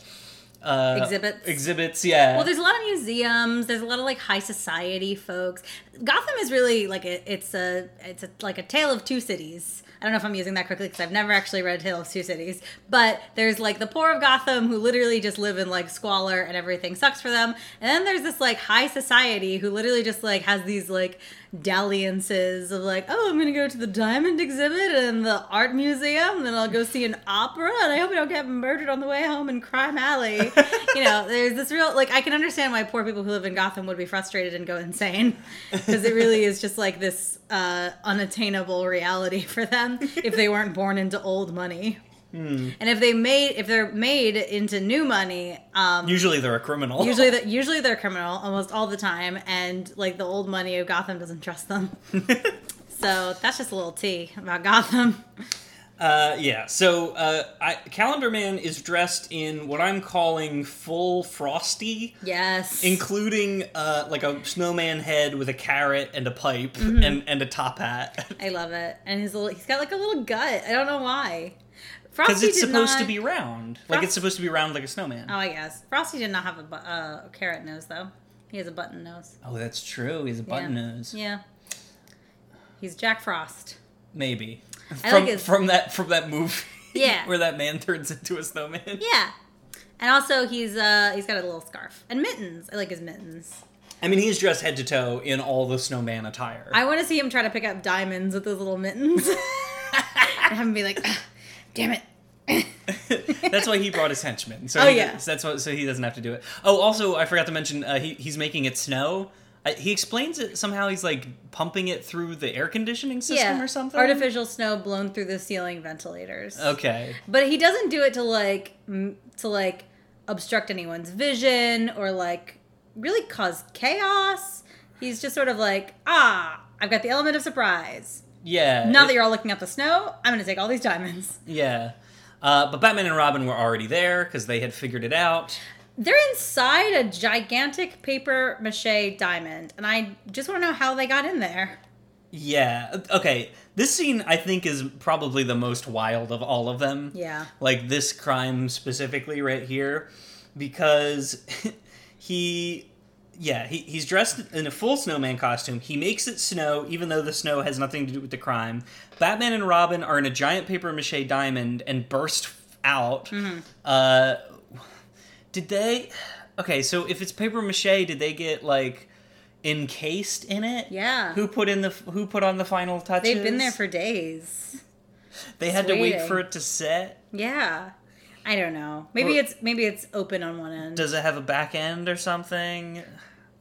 S3: Uh,
S2: Exhibits.
S3: Exhibits, yeah.
S2: Well, there's a lot of museums. There's a lot of like high society folks. Gotham is really like a, it's a it's a, like a tale of two cities. I don't know if I'm using that correctly because I've never actually read Tale of Two Cities. But there's like the poor of Gotham who literally just live in like squalor and everything sucks for them. And then there's this like high society who literally just like has these like dalliances of like, oh, I'm gonna go to the diamond exhibit and the art museum, and then I'll go see an opera, and I hope I don't get murdered on the way home in Crime Alley. you know, *laughs* there's this real like I can understand why poor people who live in Gotham would be frustrated and go insane because it really is just like this uh, unattainable reality for them if they weren't born into old money. And if they made if they're made into new money, um,
S3: Usually they're a criminal.
S2: usually that *laughs* usually they're criminal almost all the time, and like the old money of Gotham doesn't trust them. *laughs* so that's just a little tea about Gotham.
S3: Uh, yeah. So uh, I, Calendar Man is dressed in what I'm calling full frosty,
S2: Yes.
S3: including uh, like a snowman head with a carrot and a pipe
S2: Mm-hmm.
S3: and, and a top hat. *laughs*
S2: I love it. And his little he's got like a little gut. I don't know why.
S3: Because it's supposed
S2: not,
S3: to be round. Like it's supposed to be round like a snowman.
S2: Oh, I guess. Frosty did not have a, bu- uh, a carrot nose though. He has a button nose.
S3: Oh, that's true. He's a button
S2: yeah.
S3: nose.
S2: Yeah. He's Jack Frost.
S3: Maybe.
S2: I
S3: From
S2: like
S3: from that from that movie. *laughs*
S2: Yeah.
S3: where that man turns into a snowman.
S2: Yeah. And also he's uh he's got a little scarf and mittens. I like his mittens.
S3: I mean, he's dressed head to toe in all the snowman attire.
S2: I want to see him try to pick up diamonds with those little mittens. *laughs* *laughs* and have him be like, "Ah, "Damn it." *laughs*
S3: that's why he brought his henchmen. So
S2: Oh,
S3: he,
S2: yeah.
S3: that's what. So he doesn't have to do it. Oh, also, I forgot to mention uh, he he's making it snow. I, he explains it somehow. He's like pumping it through the air conditioning system
S2: yeah.
S3: or something.
S2: Artificial snow blown through the ceiling ventilators.
S3: Okay.
S2: But he doesn't do it to like m- to like obstruct anyone's vision or like really cause chaos. He's just sort of like, "Ah, I've got the element of surprise.
S3: Yeah.
S2: Now
S3: it-
S2: that you're all looking at the snow, I'm going to take all these diamonds."
S3: Yeah. Uh, but Batman and Robin were already there because they had figured it out.
S2: They're inside a gigantic paper mache diamond, and I just want to know how they got in there.
S3: Yeah. Okay. This scene, I think, is probably the most wild of all of them.
S2: Yeah.
S3: Like this crime specifically right here, because *laughs* he, yeah, he, he's dressed in a full snowman costume. He makes it snow, even though the snow has nothing to do with the crime. Batman and Robin are in a giant paper mache diamond and burst out.
S2: Mm-hmm.
S3: Uh, did they? Okay, so if it's paper mache, did they get like encased in it?
S2: Yeah.
S3: Who put in the Who put on the final touches?
S2: They've been there for days.
S3: They had to wait for it to set.
S2: Yeah. I don't know. Maybe
S3: Or-
S2: it's maybe it's open on one end.
S3: Does it have a back end or something?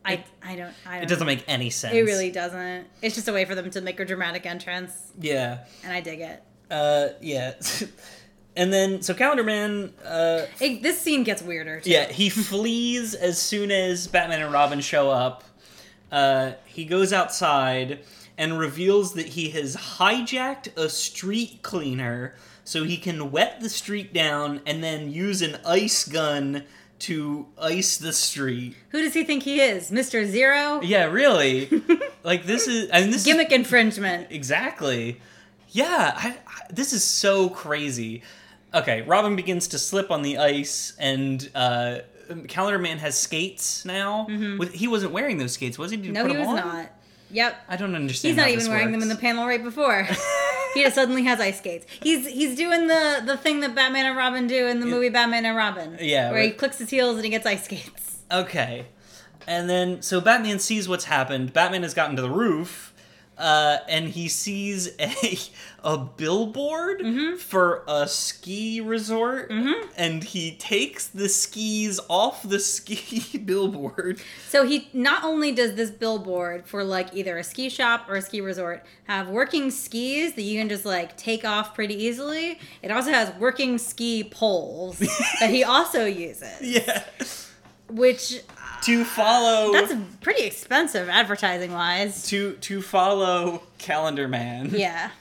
S2: I I don't I don't
S3: It doesn't
S2: know.
S3: make any sense.
S2: It really doesn't. It's just a way for them to make a dramatic entrance,
S3: Yeah.
S2: and I dig it.
S3: Uh, yeah. *laughs* and then so Calendar Man, uh,
S2: It- this scene gets weirder. Too.
S3: yeah, he flees as soon as Batman and Robin show up. Uh, he goes outside and reveals that he has hijacked a street cleaner so he can wet the street down and then use an ice gun to ice the street.
S2: Who does he think he is, Mister Zero?
S3: Yeah, really. *laughs* like this is and this is
S2: Gimmick infringement.
S3: Exactly. Yeah, I, I, this is so crazy. Okay, Robin begins to slip on the ice, and uh, Calendar Man has skates now. With, he wasn't wearing those skates, was he? Did
S2: Mm-hmm. No, he was
S3: on?
S2: not. Yep.
S3: I don't understand.
S2: He's not even
S3: this
S2: wearing them in the panel right before. *laughs* he just suddenly has ice skates. He's he's doing the the thing that Batman and Robin do in the movie Batman and Robin.
S3: Yeah,
S2: where he clicks his heels and he gets ice skates.
S3: Okay, and then so Batman sees what's happened. Batman has gotten to the roof. Uh, and he sees a *laughs* a billboard
S2: Mm-hmm.
S3: for a ski resort, and he takes the skis off the *laughs* ski billboard.
S2: So he not only does this billboard for like either a ski shop or a ski resort have working skis that you can just like take off pretty easily, it also has working ski poles *laughs* that he also uses,
S3: Yeah.
S2: Which
S3: To follow
S2: that's pretty expensive advertising wise.
S3: to to follow Calendar Man.
S2: Yeah. *laughs*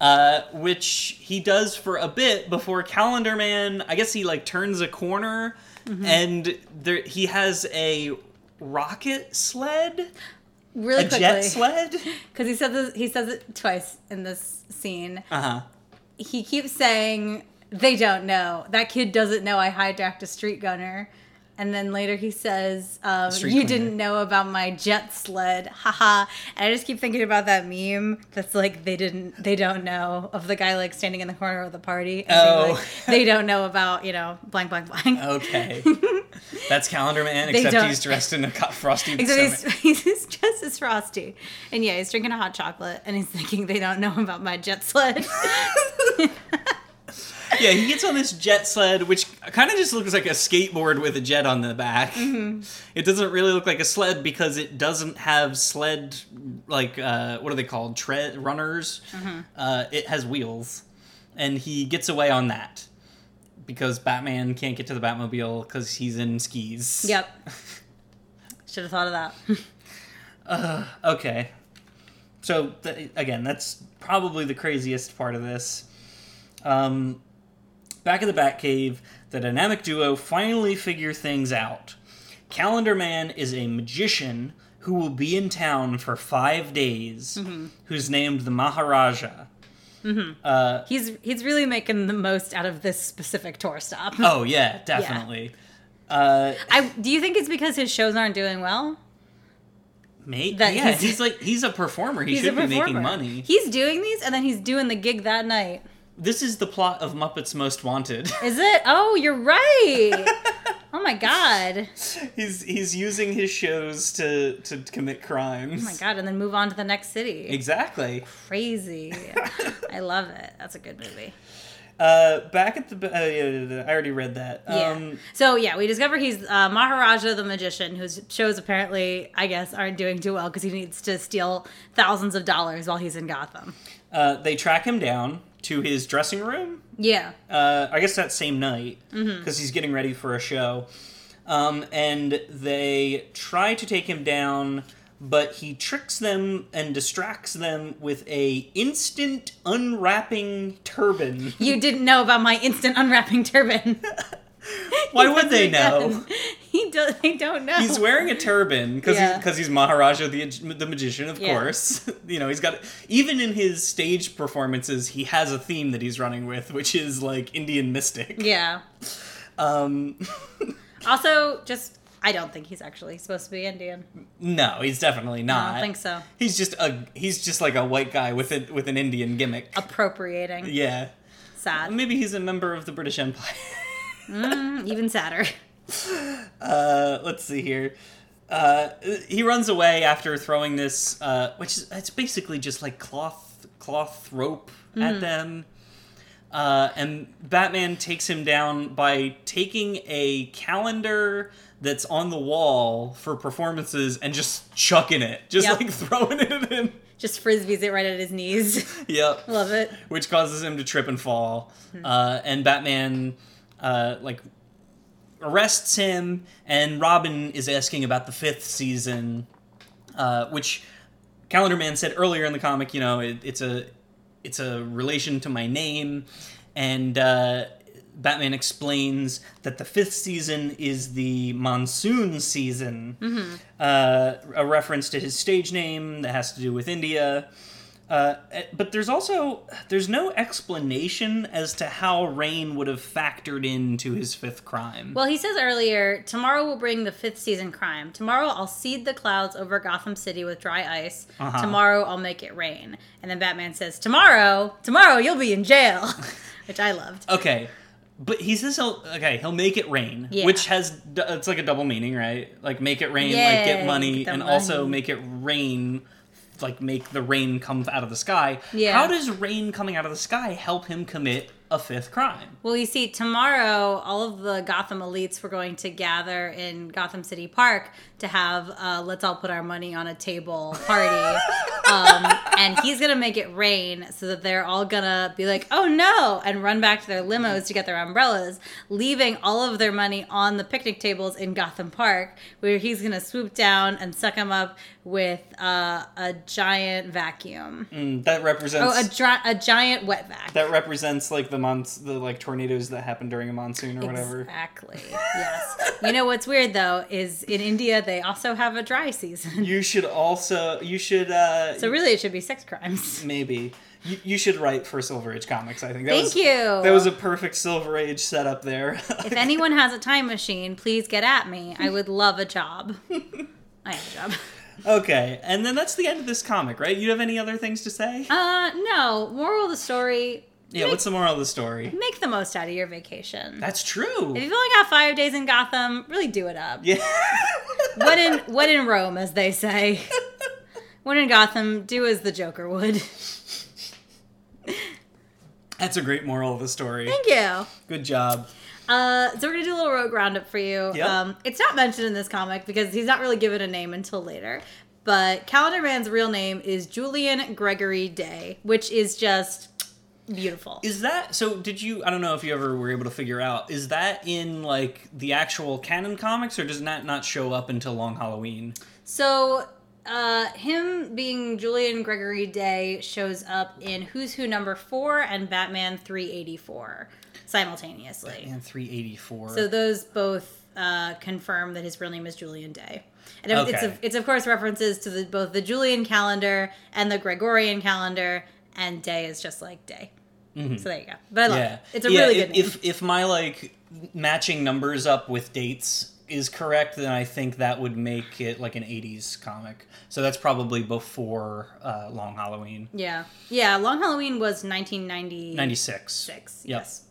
S3: Uh, which he does for a bit before Calendar Man. I guess he like turns a corner,
S2: Mm-hmm.
S3: and there he has a rocket sled,
S2: Really
S3: a
S2: quickly,
S3: jet sled. *laughs*
S2: because he says this, he says it twice in this scene.
S3: Uh huh.
S2: He keeps saying they don't know. That kid doesn't know I hijacked a street gunner. And then later he says, um, "You didn't know about my jet sled, *laughs* haha." And I just keep thinking about that meme that's like they didn't, they don't know of the guy like standing in the corner of the party. And being
S3: Oh.
S2: like, they don't know about you know blank blank blank.
S3: Okay. *laughs* That's Calendar Man, except
S2: don't-
S3: he's dressed in a frosty.
S2: Except he's, *laughs* he's just as frosty. And yeah, he's drinking a hot chocolate and he's thinking they don't know about my jet sled.
S3: Yeah, he gets on this jet sled, which kind of just looks like a skateboard with a jet on the back.
S2: Mm-hmm.
S3: It doesn't really look like a sled because it doesn't have sled, like, uh, what are they called? Tread runners.
S2: Mm-hmm.
S3: Uh, it has wheels. And he gets away on that because Batman can't get to the Batmobile because he's in skis.
S2: yep. *laughs* Should have thought of that. *laughs*
S3: Okay. So th- again, that's probably the craziest part of this. Um, back at the Batcave, the dynamic duo finally figure things out. Calendar Man is a magician who will be in town for five days, mm-hmm. who's named the Maharaja. Mm-hmm.
S2: Uh, he's he's really making the most out of this specific tour stop.
S3: Oh *laughs* yeah, definitely. Uh,
S2: I do you think it's because his shows aren't doing well?
S3: mate,
S2: That
S3: yeah,
S2: he's-
S3: he's, like he's a performer. He *laughs*
S2: He's
S3: should be making money.
S2: He's doing these and then he's doing the gig that night.
S3: This is the plot of Muppets Most Wanted. *laughs*
S2: Is it? Oh, you're right. *laughs* oh my god.
S3: he's he's using his shows to to commit crimes.
S2: Oh my god, and then move on to the next city.
S3: Exactly.
S2: Crazy. *laughs* I love it. That's a good movie.
S3: Uh, back at the uh, yeah, yeah, yeah, I already read that.
S2: Yeah.
S3: Um,
S2: so yeah, we discover he's uh, Maharaja the magician, whose shows apparently, I guess, aren't doing too well because he needs to steal thousands of dollars while he's in Gotham.
S3: uh, they track him down to his dressing room.
S2: Yeah.
S3: Uh, I guess that same night because
S2: Mm-hmm.
S3: he's getting ready for a show. Um, and they try to take him down, but he tricks them and distracts them with a instant unwrapping turban.
S2: You didn't know about my instant unwrapping turban. *laughs* *laughs*
S3: Why would they know? *laughs*
S2: He do- They don't know.
S3: He's wearing a turban because
S2: Yeah.
S3: because he's Maharaja the the magician, of
S2: Yeah.
S3: course. *laughs* you know, he's got even in his stage performances, he has a theme that he's running with, which is like Indian mystic.
S2: Yeah.
S3: Um,
S2: Also, just I don't think he's actually supposed to be Indian.
S3: no, he's definitely not.
S2: I don't think so.
S3: He's just a he's just like a white guy with a, with an Indian gimmick.
S2: Appropriating.
S3: yeah,
S2: Sad.
S3: maybe he's a member of the British Empire.
S2: Mm, even sadder. *laughs*
S3: Uh, let's see here. Uh, he runs away after throwing this, uh, which is it's basically just like cloth cloth rope at them. Uh, and Batman takes him down by taking a calendar that's on the wall for performances and just chucking it, just
S2: Yep.
S3: like *laughs* throwing it at him.
S2: Just frisbees it right at his knees.
S3: Yep. *laughs*
S2: Love it.
S3: Which causes him to trip and fall. Uh, and Batman, uh, like, arrests him, and Robin is asking about the fifth season, uh, which Calendar Man said earlier in the comic. You know, it, it's a it's a relation to my name, and uh, Batman explains that the fifth season is the monsoon season, uh, a reference to his stage name that has to do with India. Uh, but there's also there's no explanation as to how rain would have factored into his fifth crime.
S2: Well, he says earlier, tomorrow will bring the fifth season crime. Tomorrow I'll seed the clouds over Gotham City with dry ice.
S3: Uh-huh.
S2: Tomorrow I'll make it rain. And then Batman says, tomorrow, tomorrow you'll be in jail, *laughs* which I loved.
S3: Okay, but he says he'll okay he'll make it rain,
S2: Yeah.
S3: which has it's like a double meaning, right? Like make it rain, like get money,
S2: get
S3: and also make it rain, like make the rain come out of the sky.
S2: Yeah.
S3: How does rain coming out of the sky help him commit a fifth crime?
S2: Well, you see, tomorrow all of the Gotham elites were going to gather in Gotham City Park to have uh, let's all put our money on a table party. *laughs* um, and he's gonna make it rain so that they're all gonna be like, oh no, and run back to their limos to get their umbrellas, leaving all of their money on the picnic tables in Gotham Park, where he's gonna swoop down and suck them up with uh, a giant vacuum.
S3: Mm, that represents
S2: Oh, a, dri- a giant wet vac.
S3: that represents like the months the like tornadoes that happen during a monsoon or whatever.
S2: Exactly. Yes. you know what's weird though is in India they also have a dry season.
S3: You should also you should uh
S2: So really, it should be sex crimes.
S3: maybe you, you should write for Silver Age comics. I think that
S2: Thank
S3: was,
S2: you.
S3: That was a perfect Silver Age setup there. *laughs*
S2: If anyone has a time machine, please get at me. I would love a job. I have a job.
S3: okay, and then that's the end of this comic, right? You have any other things to say?
S2: Uh, no. Moral of the story:
S3: yeah. What's the moral of the story?
S2: make the most out of your vacation.
S3: That's true.
S2: If you've only got five days in Gotham, really do it up.
S3: Yeah. *laughs*
S2: what in when in Rome, as they say. *laughs* When in Gotham, do as the Joker would.
S3: That's a great moral of the story.
S2: Thank you.
S3: Good job.
S2: Uh, so we're gonna do a little rogue roundup for you.
S3: Yep.
S2: Um, it's not mentioned in this comic because he's not really given a name until later. But Calendar Man's real name is Julian Gregory Day, which is just beautiful.
S3: Is that so? Did you? I don't know if you ever were able to figure out. Is that in like the actual canon comics, or does that not show up until Long Halloween?
S2: So, uh, him being Julian Gregory Day shows up in Who's Who number four and Batman 384 simultaneously.
S3: And three eighty four.
S2: So those both uh, confirm that his real name is Julian Day, and it's
S3: Okay.
S2: of, it's of course references to the, both the Julian calendar and the Gregorian calendar, and Day is just like Day. So there you go. But I love
S3: yeah,
S2: it. It's a
S3: Yeah,
S2: really good name.
S3: If if my like matching numbers up with dates is correct, then I think that would make it like an '80s comic. So that's probably before uh, Long Halloween,
S2: yeah, yeah. Long Halloween was 1990.
S3: '96.
S2: six.
S3: Yep.
S2: Yes.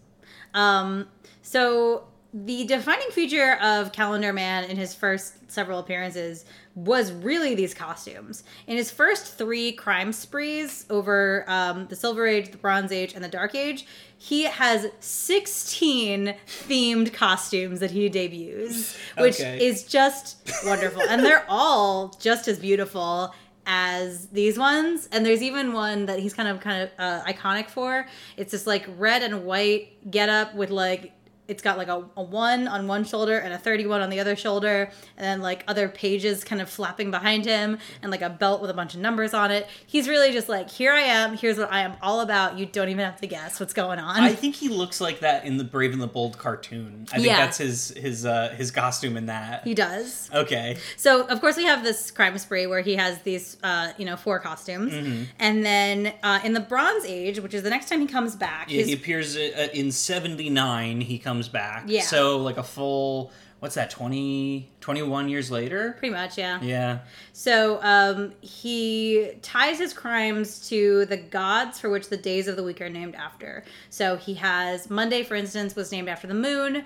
S2: Um, so the defining feature of Calendar Man in his first several appearances was really these costumes. In his first three crime sprees over um, the Silver Age, the Bronze Age, and the Dark Age, he has 16 themed costumes that he debuts, *laughs* which
S3: Okay.
S2: is just wonderful. and they're all just as beautiful as these ones and there's even one that he's kind of kind of uh, iconic for it's this like red and white get up with like it's got like a, a one on one shoulder and a 31 on the other shoulder and then like other pages kind of flapping behind him and like a belt with a bunch of numbers on it he's really just like here i am here's what i am all about you don't even have to guess what's going on
S3: I think he looks like that in the Brave and the Bold cartoon. I think
S2: Yeah.
S3: that's his his uh, his costume in that.
S2: he does
S3: Okay.
S2: So of course we have this crime spree where he has these, uh, you know, four costumes,
S3: Mm-hmm.
S2: and then uh, in the Bronze Age, which is the next time he comes back,
S3: Yeah, he appears uh, in 79 he comes back.
S2: Yeah.
S3: So like a full what's that 20 21 years later?
S2: pretty much, yeah.
S3: Yeah.
S2: So um, he ties his crimes to the gods for which the days of the week are named after. So he has Monday, for instance, was named after the moon, uh,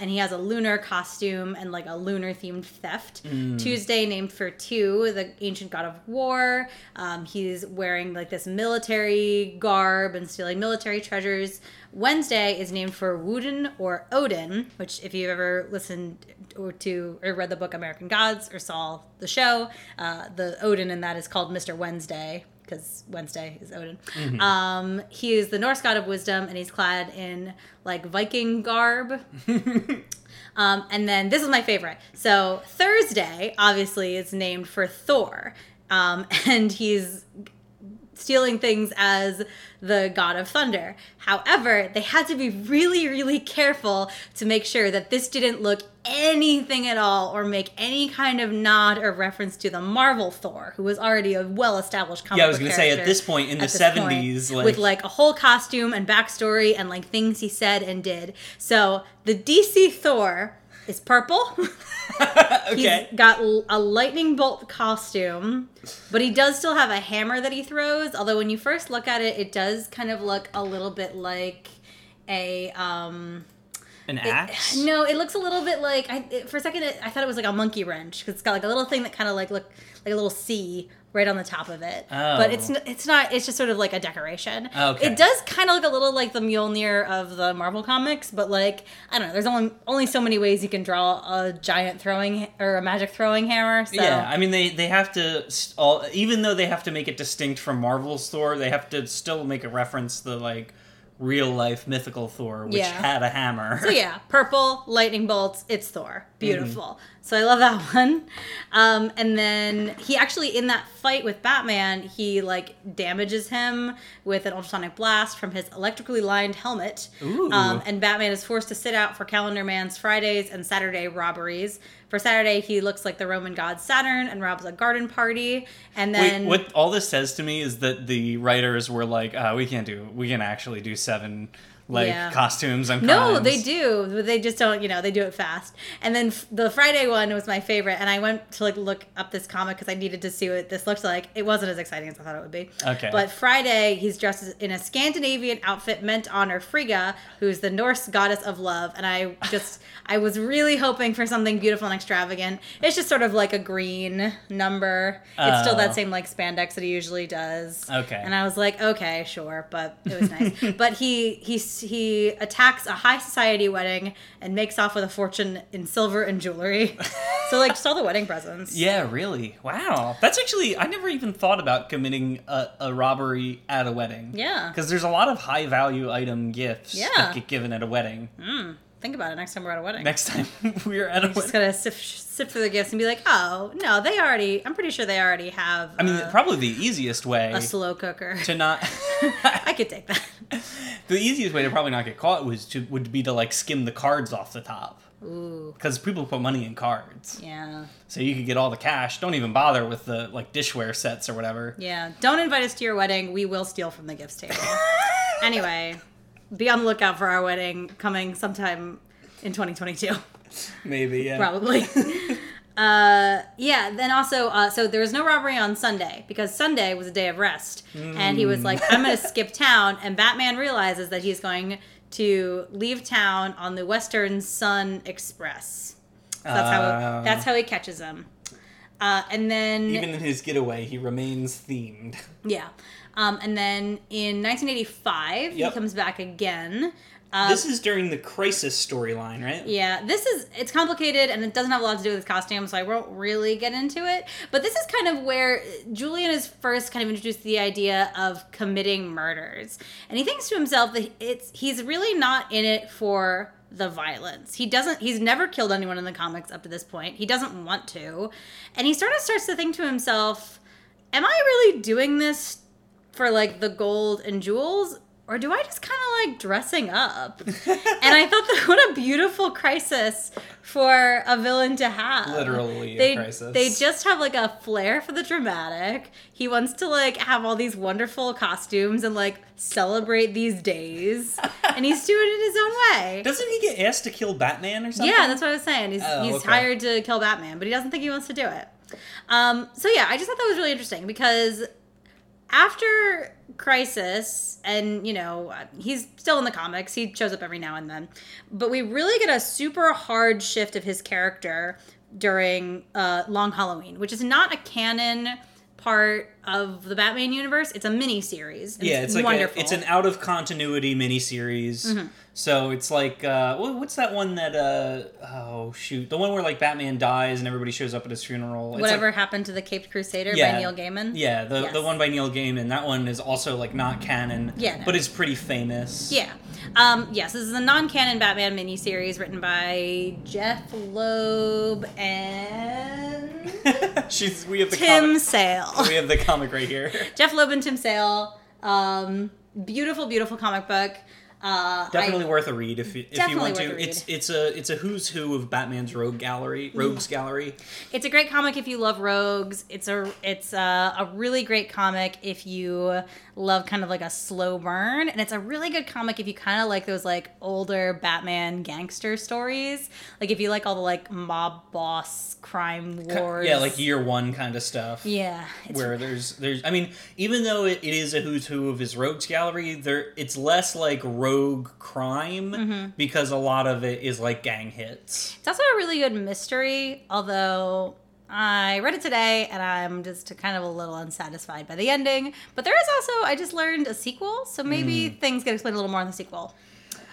S2: and he has a lunar costume and like a lunar themed theft. Tuesday named for Tiw, the ancient god of war. Um, he's wearing like this military garb and stealing military treasures. Wednesday is named for Woden or Odin, which if you've ever listened or to or read the book American Gods or saw the show, uh, the Odin in that is called Mr. Wednesday because Wednesday is Odin. Um, he is the Norse god of wisdom, and he's clad in like Viking garb. *laughs* Um, and then this is my favorite. So Thursday, obviously, is named for Thor, um, *laughs* and he's stealing things as the god of thunder. However, they had to be really, really careful to make sure that this didn't look anything at all or make any kind of nod or reference to the Marvel Thor, who was already a well-established comic
S3: Yeah, I was gonna say, at this point in the
S2: at this point,
S3: 70s, like-
S2: with like a whole costume and backstory and like things he said and did. So the DC Thor is purple. *laughs*
S3: okay.
S2: He's got a lightning bolt costume, but he does still have a hammer that he throws. Although when you first look at it, it does kind of look a little bit like a um
S3: An
S2: it- *sighs* no it looks a little bit like I, it, for a second it, i thought it was like a monkey wrench because it's got like a little thing that kind of like look like a little c right on the top of it but it's
S3: Oh.
S2: it's not it's just sort of like a decoration
S3: Okay.
S2: it does kind of look a little like the Mjolnir of the marvel comics but like i don't know there's only only so many ways you can draw a giant throwing or a magic throwing hammer so
S3: Yeah, I mean they they have to st- all even though they have to make it distinct from Marvel's Thor, they have to still make a reference to like real life mythical Thor, which
S2: Yeah.
S3: had a hammer.
S2: So yeah, *laughs* purple lightning bolts. It's Thor. Beautiful. Mm-hmm. So I love that *laughs* one. Um, and then he actually in that fight with Batman, he like damages him with an ultrasonic blast from his electrically lined helmet.
S3: Ooh.
S2: Um, and Batman is forced to sit out for Calendar Man's Fridays and Saturday robberies. For Saturday, he looks like the Roman god Saturn and robs a garden party. And then
S3: Wait, what all this says to me is that the writers were like, uh, we can't do, we can actually do seven like
S2: Yeah.
S3: costumes and
S2: No,
S3: crimes.
S2: they do. but They just don't, you know, they do it fast. And then f- the Friday one was my favorite, and I went to like look up this comic because I needed to see what this looked like. It wasn't as exciting as I thought it would be.
S3: Okay.
S2: But Friday, he's dressed in a Scandinavian outfit meant to honor Frigga, who's the Norse goddess of love. And I *laughs* just, I was really hoping for something beautiful and extravagant. It's just sort of like a green number. It's still
S3: Oh.
S2: that same like spandex that he usually does.
S3: Okay.
S2: And I was like, okay, sure, but it was nice. *laughs* but he he he attacks a high society wedding and makes off with a fortune in silver and jewelry. *laughs* so like just all the wedding presents.
S3: Yeah, really. Wow. That's actually I never even thought about committing a, a robbery at a wedding.
S2: Yeah.
S3: Because there's a lot of high value item gifts
S2: Yeah.
S3: that get given at a wedding. Hmm.
S2: Think about it next time we're at a wedding.
S3: Next time *laughs* we're at a wedding.
S2: just gotta sift, sift through the gifts and be like, oh no, they already. I'm pretty sure they already have.
S3: I mean, probably the easiest way
S2: a slow cooker.
S3: to not. *laughs* *laughs*
S2: I could take that.
S3: the easiest way to probably not get caught was to would be to like skim the cards off the top.
S2: Ooh,
S3: Because people put money in cards,
S2: yeah,
S3: so you could get all the cash. Don't even bother with the like dishware sets or whatever.
S2: yeah. Don't invite us to your wedding. We will steal from the gifts table. anyway, be on the lookout for our wedding coming sometime in 2022.
S3: Maybe yeah.
S2: probably. *laughs* uh, yeah. Then also, uh, so there was no robbery on Sunday because Sunday was a day of rest, and he was like, "I'm going to skip town." And Batman realizes that he's going to leave town on the Western Sun Express. So that's how
S3: Ah.
S2: that's how he catches him. Uh, and then
S3: Even in his getaway, he remains themed.
S2: yeah, um, and then in 1985 he comes back again. Uh,
S3: this is during the Crisis storyline, right?
S2: Yeah, this is it's complicated and it doesn't have a lot to do with his costume, so I won't really get into it. But this is kind of where Julian is first kind of introduced the idea of committing murders, and he thinks to himself that it's he's really not in it for the violence. He doesn't. He's never killed anyone in the comics up to this point. He doesn't want to, and he sort of starts to think to himself, "Am I really doing this for like the gold and jewels?" Or do I just kind of like dressing up? *laughs* and I thought that *laughs* what a beautiful crisis for a villain to have.
S3: Literally a
S2: they,
S3: crisis.
S2: They just have like a flair for the dramatic. He wants to like have all these wonderful costumes and like celebrate these days. and he's *laughs* doing it his own way.
S3: Doesn't he get asked to kill Batman or something?
S2: Yeah, that's what I was saying. He's,
S3: Oh,
S2: he's
S3: okay.
S2: hired to kill Batman, but he doesn't think he wants to do it. Um, so yeah, I just thought that was really interesting because after Crisis, and you know, he's still in the comics, he shows up every now and then, but we really get a super hard shift of his character during uh, Long Halloween, which is not a canon part of the Batman universe. It's a mini series.
S3: Yeah, it's like
S2: wonderful. Mm-hmm.
S3: A, it's an out of continuity miniseries. So it's like uh, what's that one that uh oh shoot the one where like Batman dies and everybody shows up at his funeral. It's
S2: Whatever
S3: like-
S2: happened to the Caped Crusader
S3: Yeah.
S2: by Neil Gaiman.
S3: yeah, the
S2: Yes.
S3: the one by Neil Gaiman. That one is also like not canon.
S2: Yeah, no.
S3: but it's pretty famous.
S2: Yeah. Um, yes, this is a non-canon Batman miniseries written by Jeph Loeb and *laughs*
S3: She's we have the
S2: Tim
S3: comic.
S2: Sale.
S3: We have the comic right here. *laughs*
S2: Jeph Loeb and Tim Sale. Um, beautiful, beautiful comic book. Uh,
S3: Definitely
S2: I,
S3: worth a read if you, if you want to. It's it's a it's a who's who of Batman's rogue gallery, rogues gallery.
S2: it's a great comic if you love rogues. It's a it's a, a really great comic if you love kind of like a slow burn, and it's a really good comic if you kind of like those like older Batman gangster stories. Like if you like all the like mob boss crime wars.
S3: Yeah, like year one kind of stuff.
S2: Yeah, it's
S3: where there's there's I mean even though it, it is a who's who of his rogues gallery there it's less like rogue crime
S2: Mm-hmm.
S3: because a lot of it is like gang hits
S2: It's also a really good mystery, although I read it today and I'm just kind of a little unsatisfied by the ending. But there is also, I just learned a sequel, so maybe things get explained a little more in the sequel.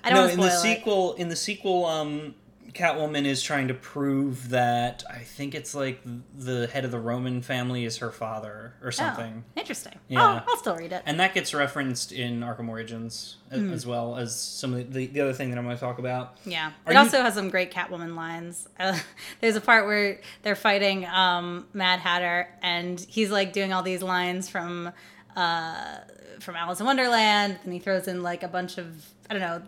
S2: I don't
S3: no in the
S2: it.
S3: sequel in the sequel um Catwoman is trying to prove that I think it's like the head of the Roman family is her father or something.
S2: Oh, interesting.
S3: Yeah.
S2: Oh, I'll still read it.
S3: And that gets referenced in Arkham Origins
S2: Hmm.
S3: as well as some of the, the other thing that I'm going to talk about.
S2: Yeah.
S3: Are
S2: it
S3: you-
S2: also has some great Catwoman lines. Uh, *laughs* there's a part where they're fighting um, Mad Hatter, and he's like doing all these lines from uh, from Alice in Wonderland, and he throws in like a bunch of I don't know.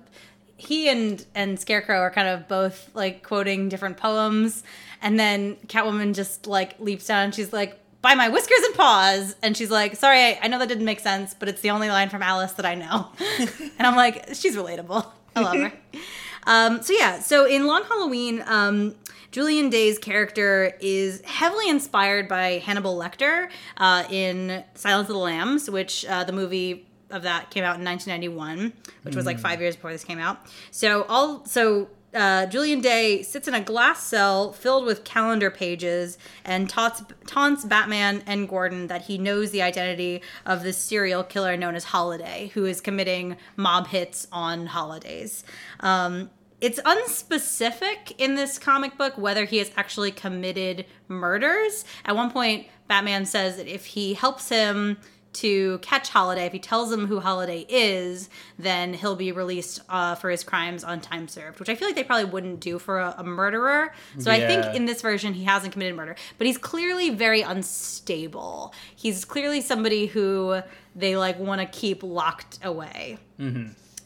S2: He and and Scarecrow are kind of both like quoting different poems, and then Catwoman just like leaps down. and She's like. By my whiskers and paws, and she's like, "Sorry, I, I know that didn't make sense, but it's the only line from Alice that I know." *laughs* and I'm like, "She's relatable. I love her." *laughs* Um, so yeah, so in Long Halloween, um, Julian Day's character is heavily inspired by Hannibal Lecter uh, in Silence of the Lambs, which uh, the movie of that came out in 1991, which was like five years before this came out. So all so. Uh, Julian Day sits in a glass cell filled with calendar pages and taunts, taunts Batman and Gordon that he knows the identity of this serial killer known as Holiday, who is committing mob hits on holidays. Um, it's unspecific in this comic book whether he has actually committed murders. At one point, Batman says that if he helps him to catch Holiday, if he tells him who Holiday is, then he'll be released uh, for his crimes on time served, which I feel like they probably wouldn't do for a, a murderer. So I think in this version, he hasn't committed murder, but he's clearly very unstable. He's clearly somebody who they like want to keep locked away.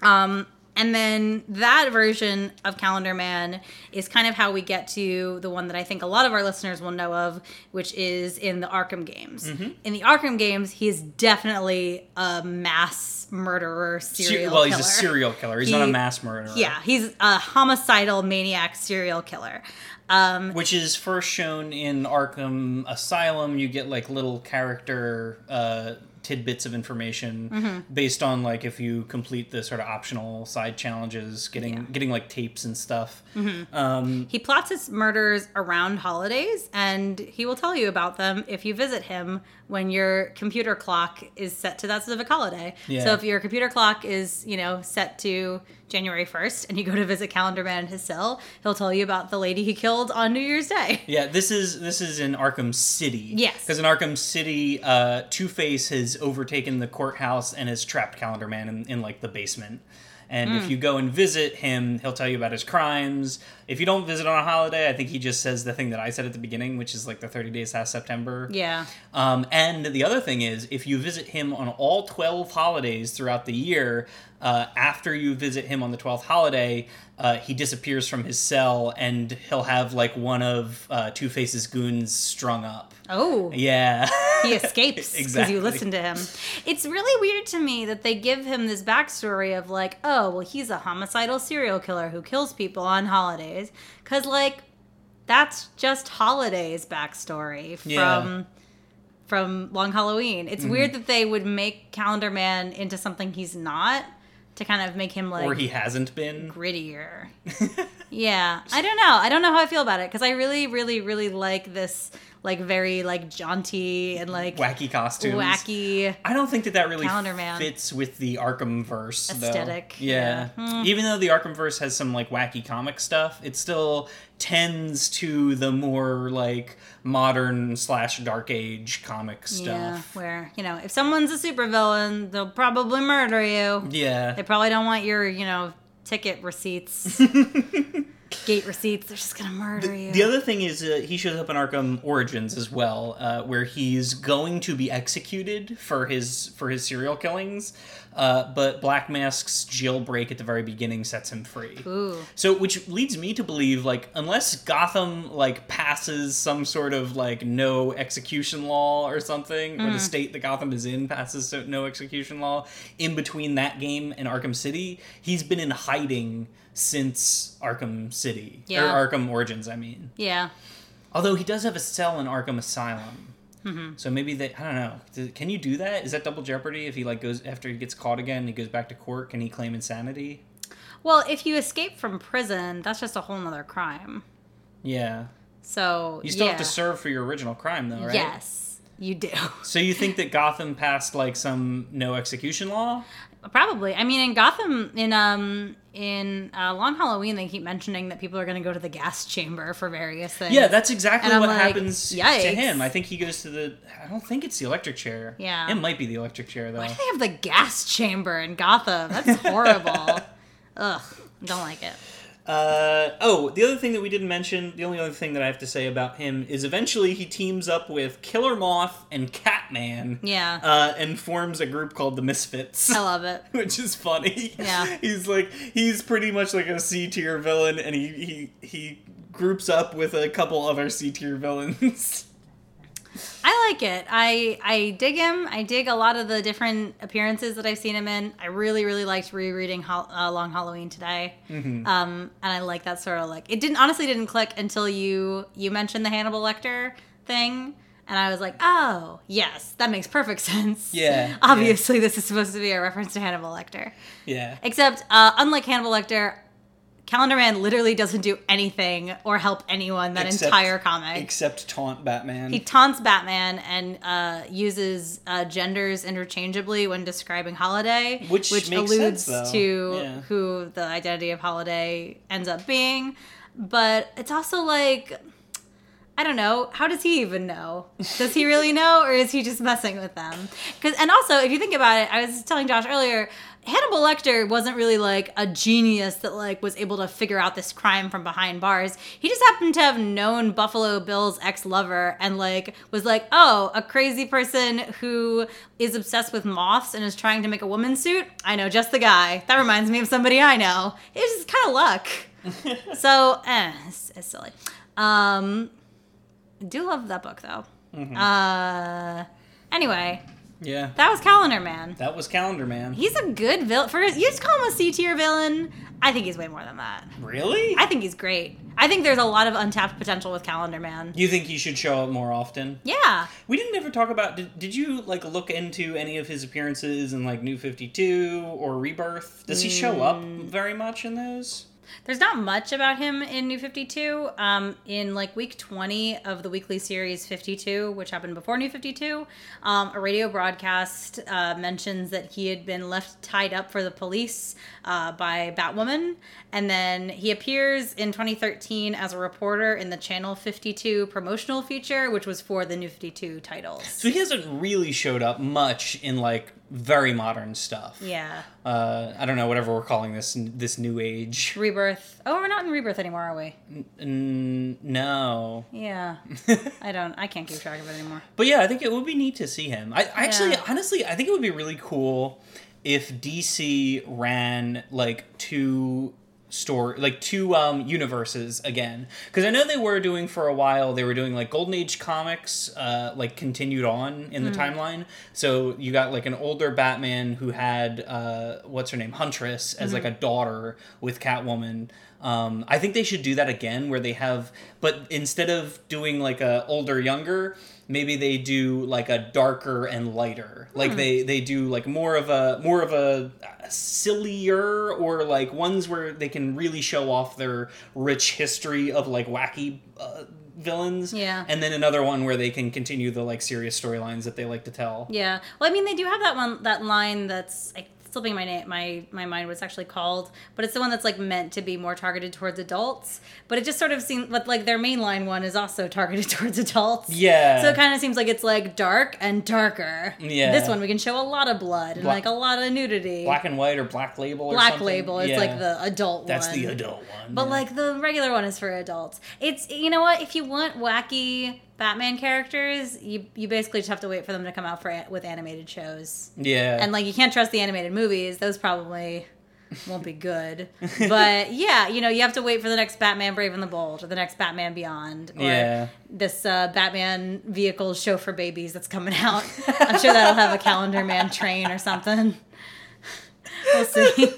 S2: Um, and then that version of Calendar Man is kind of how we get to the one that I think a lot of our listeners will know of, which is in the Arkham games.
S3: Mm-hmm.
S2: In the Arkham games, he is definitely a mass murderer,
S3: Se-
S2: serial
S3: well, he's
S2: killer.
S3: a serial killer. He's
S2: He-
S3: not a mass murderer.
S2: Yeah, he's a homicidal maniac serial killer. Um,
S3: Which is first shown in Arkham Asylum. You get like little character uh, tidbits of information
S2: Mm-hmm.
S3: based on like if you complete the sort of optional side challenges, getting getting like tapes and stuff.
S2: Mm-hmm.
S3: Um,
S2: He plots his murders around holidays, and he will tell you about them if you visit him when your computer clock is set to that specific holiday.
S3: Yeah.
S2: So if your computer clock is, you know, set to January 1st and you go to visit Calendar Man in his cell, he'll tell you about the lady he killed on New Year's Day.
S3: Yeah, this is this is in Arkham City.
S2: Yes.
S3: because in Arkham City, uh, Two Face has overtaken the courthouse and has trapped Calendar Man in, in like the basement. And
S2: Hmm.
S3: if you go and visit him, he'll tell you about his crimes. If you don't visit on a holiday, I think he just says the thing that I said at the beginning, which is like the 30 days past September.
S2: Yeah.
S3: Um, and the other thing is, if you visit him on all 12 holidays throughout the year, uh, after you visit him on the 12th holiday, uh, he disappears from his cell and he'll have like one of uh, Two Face's goons strung up.
S2: Oh.
S3: Yeah.
S2: he *laughs* escapes because
S3: Exactly.
S2: you listen to him. It's really weird to me that they give him this backstory of like, oh, well, he's a homicidal serial killer who kills people on holidays. Because, like, that's just holidays backstory from.
S3: Yeah.
S2: From Long Halloween, it's
S3: Mm-hmm.
S2: weird that they would make Calendar Man into something he's not to kind of make him like
S3: or he hasn't been.
S2: grittier. *laughs* yeah, I don't know. I don't know how I feel about it because I really, really, really like this like very like jaunty and like
S3: Wacky costumes.
S2: wacky.
S3: I don't think that that really
S2: Calendar Man.
S3: fits with the Arkham verse though.
S2: Aesthetic,
S3: Yeah.
S2: yeah. Hmm.
S3: Even though the Arkham verse has some like wacky comic stuff, it still tends to the more like modern slash dark age comic
S2: Yeah,
S3: stuff.
S2: where you know if someone's a supervillain, they'll probably murder you.
S3: Yeah.
S2: They probably don't want your you know ticket receipts, *laughs* gate receipts. They're just gonna murder you.
S3: The other thing is uh, he shows up in Arkham Origins as well, uh, where he's going to be executed for his for his serial killings, uh, but Black Mask's jailbreak at the very beginning sets him free.
S2: Ooh.
S3: So, which leads me to believe, like, unless Gotham like passes some sort of like no execution law or something, or the state that Gotham is in passes so- no execution law, in between that game and Arkham City, he's been in hiding since Arkham City
S2: Yeah.
S3: or Arkham Origins. I mean,
S2: Yeah.
S3: although he does have a cell in Arkham Asylum. Mm-hmm. So maybe they I don't know. Can you do that? Is that double jeopardy if he like goes after he gets caught again, he goes back to court, can he claim insanity?
S2: Well, if you escape from prison, that's just a whole nother crime.
S3: Yeah.
S2: So
S3: You still
S2: yeah.
S3: have to serve for your original crime, though, right?
S2: Yes. you do.
S3: So you think that Gotham passed like some no execution law?
S2: Probably. I mean, in Gotham, in um, in uh, Long Halloween, they keep mentioning that people are going to go to the gas chamber for various things.
S3: Yeah, that's exactly what
S2: like,
S3: happens to him. I think he goes to the. I don't think it's the electric chair.
S2: Yeah.
S3: it might be the electric chair though.
S2: Why do they have the gas chamber in Gotham? That's horrible. *laughs* Ugh, don't like it.
S3: Uh, oh, the other thing that we didn't mention, the only other thing that I have to say about him is eventually he teams up with Killer Moth and Catman.
S2: Yeah.
S3: Uh, and forms a group called the Misfits.
S2: I love it. *laughs*
S3: Which is funny.
S2: Yeah. *laughs*
S3: He's like he's pretty much like a C tier villain and he, he he groups up with a couple other C tier villains. *laughs*
S2: I like it. I I dig him. I dig a lot of the different appearances that I've seen him in. I really really liked rereading Hol- uh, Long Halloween today.
S3: Mm-hmm.
S2: Um, and I like that sort of like it didn't honestly didn't click until you you mentioned the Hannibal Lecter thing. And I was like, oh, yes, that makes perfect *laughs* sense.
S3: Yeah, yeah.
S2: Obviously, this is supposed to be a reference to Hannibal Lecter.
S3: yeah.
S2: Except, uh, unlike Hannibal Lecter, Calendar Man literally doesn't do anything or help anyone that
S3: Except-
S2: entire comic.
S3: Except taunt Batman.
S2: He taunts Batman and uh, uses uh, genders interchangeably when describing Holiday,
S3: Which makes
S2: alludes
S3: sense,
S2: to
S3: Yeah.
S2: who the identity of Holiday ends up being. But it's also like, I don't know. How does he even know? Does he really know, or is he just messing with them? Because, and also, if you think about it, I was telling Josh earlier. Hannibal Lecter wasn't really like a genius that like was able to figure out this crime from behind bars. He just happened to have known Buffalo Bill's ex-lover and like was like, "Oh, a crazy person who is obsessed with moths and is trying to make a woman suit. I know just the guy. That reminds me of somebody I know." It's just kind of luck. *laughs* so, eh, it's, it's silly. Um, I do love that book though. Uh, anyway,
S3: yeah.
S2: that was Calendar Man.
S3: That was Calendar Man.
S2: He's a good villain. For his, you just call him a C tier villain. I think he's way more than that.
S3: really?
S2: I think he's great. I think there's a lot of untapped potential with Calendar Man.
S3: you think he should show up more often?
S2: Yeah.
S3: We didn't ever talk about. Did, did you like look into any of his appearances in like New Fifty Two or Rebirth? Does he show up
S2: Mm.
S3: very much in those?
S2: There's not much about him in New 52. Um, in like week 20 of the weekly series 52, which happened before New 52, um, a radio broadcast uh, mentions that he had been left tied up for the police uh, by Batwoman. And then he appears in 2013 as a reporter in the Channel 52 promotional feature, which was for the New 52 titles.
S3: So he hasn't really showed up much in like very modern stuff.
S2: Yeah.
S3: Uh, I don't know whatever we're calling this this new age.
S2: Rebirth. Oh, we're not in Rebirth anymore, are we?
S3: N- no.
S2: Yeah. *laughs* I don't, I can't keep track of it anymore.
S3: But yeah, I think it would be neat to see him. I, I actually,
S2: Yeah.
S3: honestly, I think it would be really cool if DC ran like two story, like two um, universes again. Because I know they were doing for a while. They were doing like Golden Age comics, uh, like continued on in the timeline. So you got like an older Batman who had uh, what's her name, Huntress, as like a daughter with Catwoman. Um, I think they should do that again, where they have, but instead of doing like a older younger, maybe they do like a darker and lighter. Like they they do like more of a more of a sillier or like ones where they can really show off their rich history of like wacky uh, villains.
S2: Yeah.
S3: and then another one where they can continue the like serious storylines that they like to tell.
S2: Yeah. Well, I mean, they do have that one, that line that's like, slipping my name, my my mind it's actually called, but it's the one that's like meant to be more targeted towards adults. But it just sort of seems, but like their mainline one is also targeted *laughs* towards adults.
S3: Yeah.
S2: So it kind of seems like it's like dark and darker.
S3: Yeah.
S2: This one we can show a lot of blood and
S3: Black-
S2: like a lot of nudity.
S3: Black and white or black label or
S2: Black
S3: something.
S2: label is
S3: Yeah.
S2: like the adult one.
S3: That's
S2: one.
S3: the adult one.
S2: But
S3: yeah.
S2: like the regular one is for adults. It's you know what? If you want wacky Batman characters, you you basically just have to wait for them to come out for with animated shows.
S3: yeah.
S2: And like you can't trust the animated movies; those probably won't be good. *laughs* but yeah, you know you have to wait for the next Batman Brave and the Bold or the next Batman Beyond or
S3: Yeah.
S2: this uh, Batman vehicle show for babies that's coming out. I'm sure that'll have a Calendar Man train or something. *laughs* We'll see. *laughs*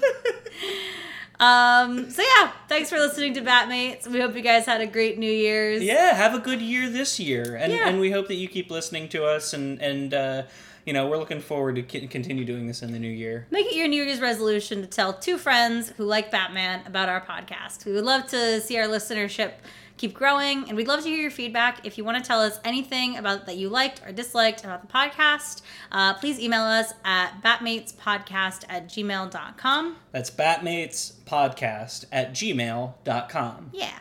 S2: Um, so yeah, thanks for listening to Batmates. We hope you guys had a great New Year's.
S3: Yeah, have a good year this year, and
S2: Yeah.
S3: and we hope that you keep listening to us and and uh, you you know, we're looking forward to continue doing this in the new year.
S2: Make it your New Year's resolution to tell two friends who like Batman about our podcast. We would love to see our listenership keep growing, and we'd love to hear your feedback. If you want to tell us anything about that you liked or disliked about the podcast, uh, please email us at batmatespodcast at gmail.com.
S3: That's Batmates Podcast at gmail.com.
S2: Yeah.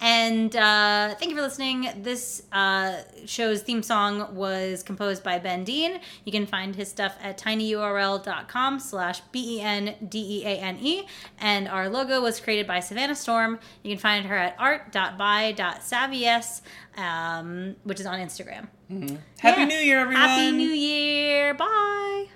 S2: And uh, thank you for listening. This uh, show's theme song was composed by Ben Deane. You can find his stuff at tinyurl.com slash B-E-N-D-E-A-N-E. And our logo was created by Savannah Storm. You can find her at art.by.savies, um, which is on Instagram.
S3: Happy
S2: Yeah.
S3: New Year, everyone!
S2: Happy New Year. Bye.